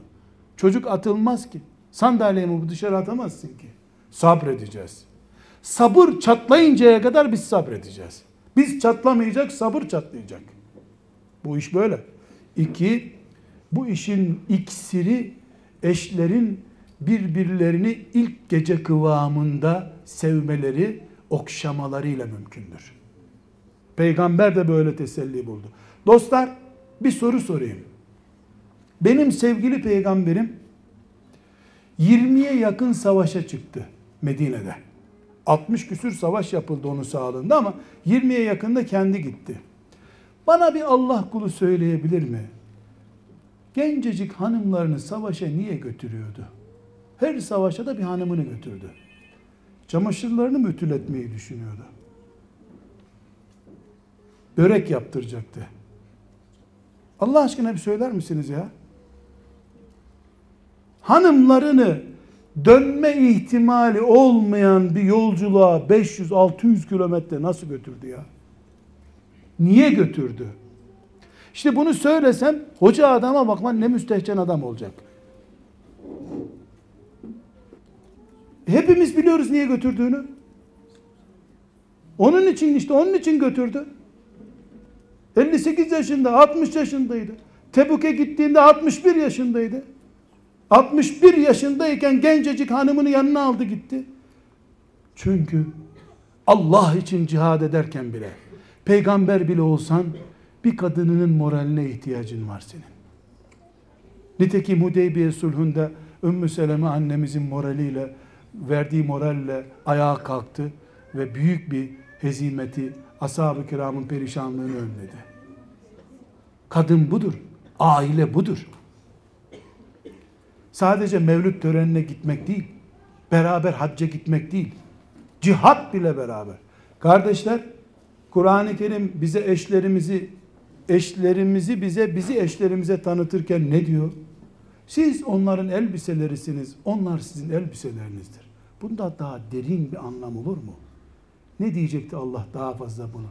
Çocuk atılmaz ki. Sandalyemi dışarı atamazsın ki. Sabredeceğiz. Sabır çatlayıncaya kadar biz sabredeceğiz. Biz çatlamayacak, sabır çatlayacak. Bu iş böyle. İki, bu işin iksiri eşlerin birbirlerini ilk gece kıvamında sevmeleri, okşamalarıyla mümkündür. Peygamber de böyle teselli buldu. Dostlar bir soru sorayım. Benim sevgili peygamberim 20'ye yakın savaşa çıktı Medine'de. 60 küsür savaş yapıldı onun sağlığında ama 20'ye yakında kendi gitti. Bana bir Allah kulu söyleyebilir mi? Gencecik hanımlarını savaşa niye götürüyordu? Her savaşa da bir hanımını götürdü. Çamaşırlarını mı düşünüyordu? Börek yaptıracaktı. Allah aşkına bir söyler misiniz ya? Hanımlarını dönme ihtimali olmayan bir yolculuğa 500-600 kilometre nasıl götürdü ya? Niye götürdü? İşte bunu söylesem hoca adama bakman ne müstehcen adam olacak. Hepimiz biliyoruz niye götürdüğünü. Onun için işte onun için götürdü. 58 yaşında, 60 yaşındaydı. Tebük'e gittiğinde 61 yaşındaydı. 61 yaşındayken gencecik hanımını yanına aldı gitti. Çünkü Allah için cihad ederken bile, peygamber bile olsan bir kadınının moraline ihtiyacın var senin. Nitekim Hudeybiye sulhunda Ümmü Seleme annemizin moraliyle, verdiği moralle ayağa kalktı ve büyük bir hezimeti, ashab-ı kiramın perişanlığını önledi. Kadın budur, aile budur. Sadece mevlüt törenine gitmek değil, beraber hacca gitmek değil, cihat bile beraber. Kardeşler, Kur'an-ı Kerim bize eşlerimizi, eşlerimizi bize, bizi eşlerimize tanıtırken ne diyor? Siz onların elbiselerisiniz, onlar sizin elbiselerinizdir. Bunda daha derin bir anlam olur mu? Ne diyecekti Allah daha fazla bunu?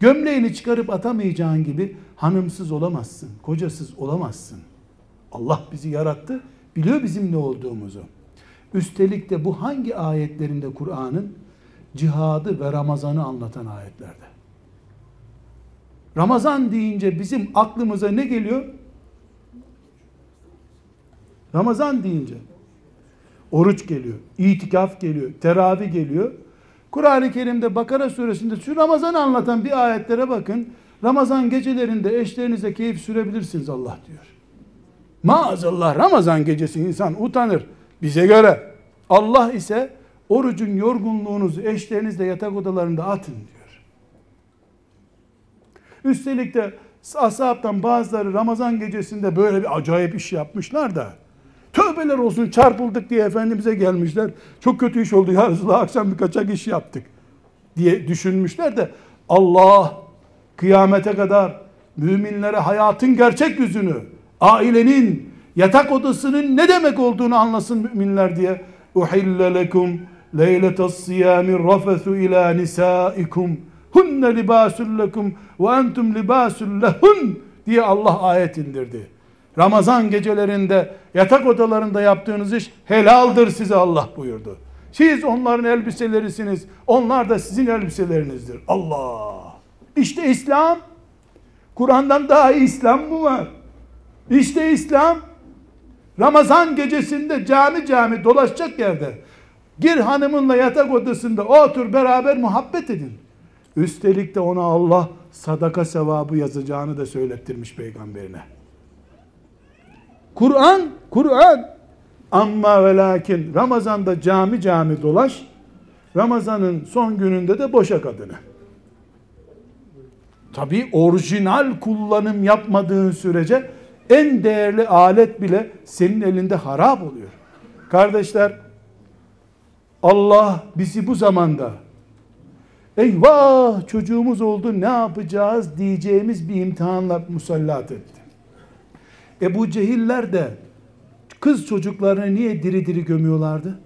Gömleğini çıkarıp atamayacağın gibi hanımsız olamazsın, kocasız olamazsın. Allah bizi yarattı, biliyor bizim ne olduğumuzu. Üstelik de bu hangi ayetlerinde Kur'an'ın? Cihadı ve Ramazan'ı anlatan ayetlerde. Ramazan deyince bizim aklımıza ne geliyor? Ramazan deyince oruç geliyor, itikaf geliyor, teravih geliyor. Kur'an-ı Kerim'de Bakara suresinde şu Ramazan'ı anlatan bir ayetlere bakın. Ramazan gecelerinde eşlerinize keyif sürebilirsiniz Allah diyor. Maazallah Ramazan gecesi insan utanır bize göre. Allah ise orucun yorgunluğunuzu eşlerinizle yatak odalarında atın diyor. Üstelik de ashabtan bazıları Ramazan gecesinde böyle bir acayip iş yapmışlar da tövbeler olsun çarpıldık diye Efendimiz'e gelmişler. Çok kötü iş oldu ya Resulallah akşam bir kaçak iş yaptık diye düşünmüşler de Allah kıyamete kadar müminlere hayatın gerçek yüzünü, ailenin, yatak odasının ne demek olduğunu anlasın müminler diye uhille lekum leyletas siyami rafesu ila nisaikum hunne libasul lekum ve entum libasul lehun diye Allah ayet indirdi. Ramazan gecelerinde yatak odalarında yaptığınız iş helaldir size Allah buyurdu. Siz onların elbiselerisiniz. Onlar da sizin elbiselerinizdir. Allah. İşte İslam. Kur'an'dan daha iyi İslam mı var? İşte İslam. Ramazan gecesinde cami cami dolaşacak yerde. Gir hanımınla yatak odasında otur beraber muhabbet edin. Üstelik de ona Allah sadaka sevabı yazacağını da söylettirmiş peygamberine. Kur'an, Kur'an ama ve lakin Ramazan'da cami cami dolaş, Ramazan'ın son gününde de boşa kadını. Tabi orijinal kullanım yapmadığın sürece en değerli alet bile senin elinde harap oluyor. Kardeşler Allah bizi bu zamanda eyvah çocuğumuz oldu ne yapacağız diyeceğimiz bir imtihanla musallat etti. Ebu Cehiller de kız çocuklarını niye diri diri gömüyorlardı?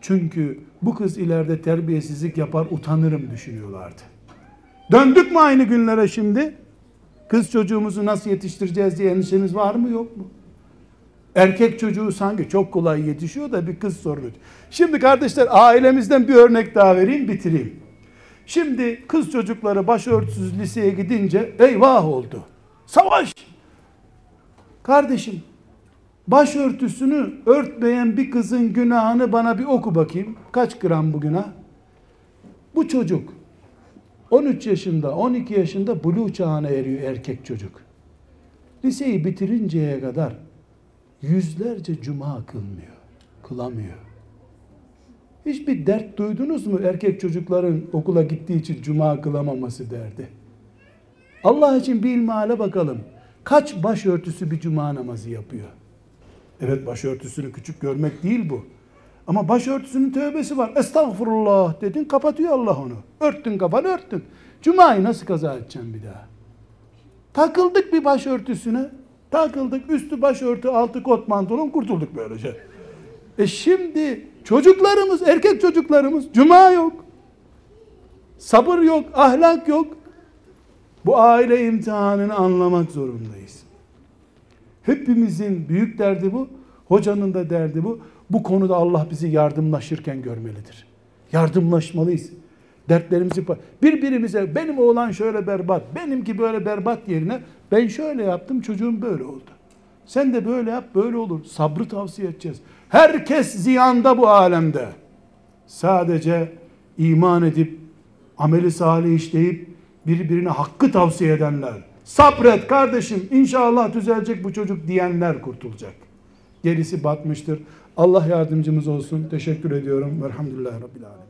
Çünkü bu kız ileride terbiyesizlik yapar utanırım düşünüyorlardı. Döndük mü aynı günlere şimdi? Kız çocuğumuzu nasıl yetiştireceğiz diye endişeniz var mı yok mu? Erkek çocuğu sanki çok kolay yetişiyor da bir kız sorunu. Şimdi kardeşler ailemizden bir örnek daha vereyim bitireyim. Şimdi kız çocukları başörtüsüz liseye gidince eyvah oldu. Savaş! Kardeşim başörtüsünü örtmeyen bir kızın günahını bana bir oku bakayım. Kaç gram bu günah? Bu çocuk 13 yaşında, 12 yaşında buluğ çağına eriyor erkek çocuk. Liseyi bitirinceye kadar yüzlerce cuma kılmıyor, kılamıyor. Hiçbir dert duydunuz mu erkek çocukların okula gittiği için cuma kılamaması derdi. Allah için bir ilmihale bakalım. Kaç başörtüsü bir cuma namazı yapıyor? Evet başörtüsünü küçük görmek değil bu. Ama başörtüsünün tövbesi var. Estağfurullah dedin kapatıyor Allah onu. Örttün kafanı örttün. Cuma'yı nasıl kaza edeceksin bir daha? Takıldık bir başörtüsüne. Takıldık üstü başörtü altı kot pantolon kurtulduk böylece. E şimdi çocuklarımız erkek çocuklarımız cuma yok. Sabır yok, ahlak yok. Bu aile imtihanını anlamak zorundayız. Hepimizin büyük derdi bu. Hocanın da derdi bu. Bu konuda Allah bizi yardımlaşırken görmelidir. Yardımlaşmalıyız. Dertlerimizi birbirimize benim oğlan şöyle berbat, benimki böyle berbat yerine ben şöyle yaptım çocuğum böyle oldu. Sen de böyle yap böyle olur. Sabrı tavsiye edeceğiz. Herkes ziyanda bu alemde. Sadece iman edip ameli salih işleyip birbirine hakkı tavsiye edenler. Sabret kardeşim inşallah düzelecek bu çocuk diyenler kurtulacak. Gerisi batmıştır. Allah yardımcımız olsun. Teşekkür ediyorum. Velhamdülillahi Rabbil Alemin.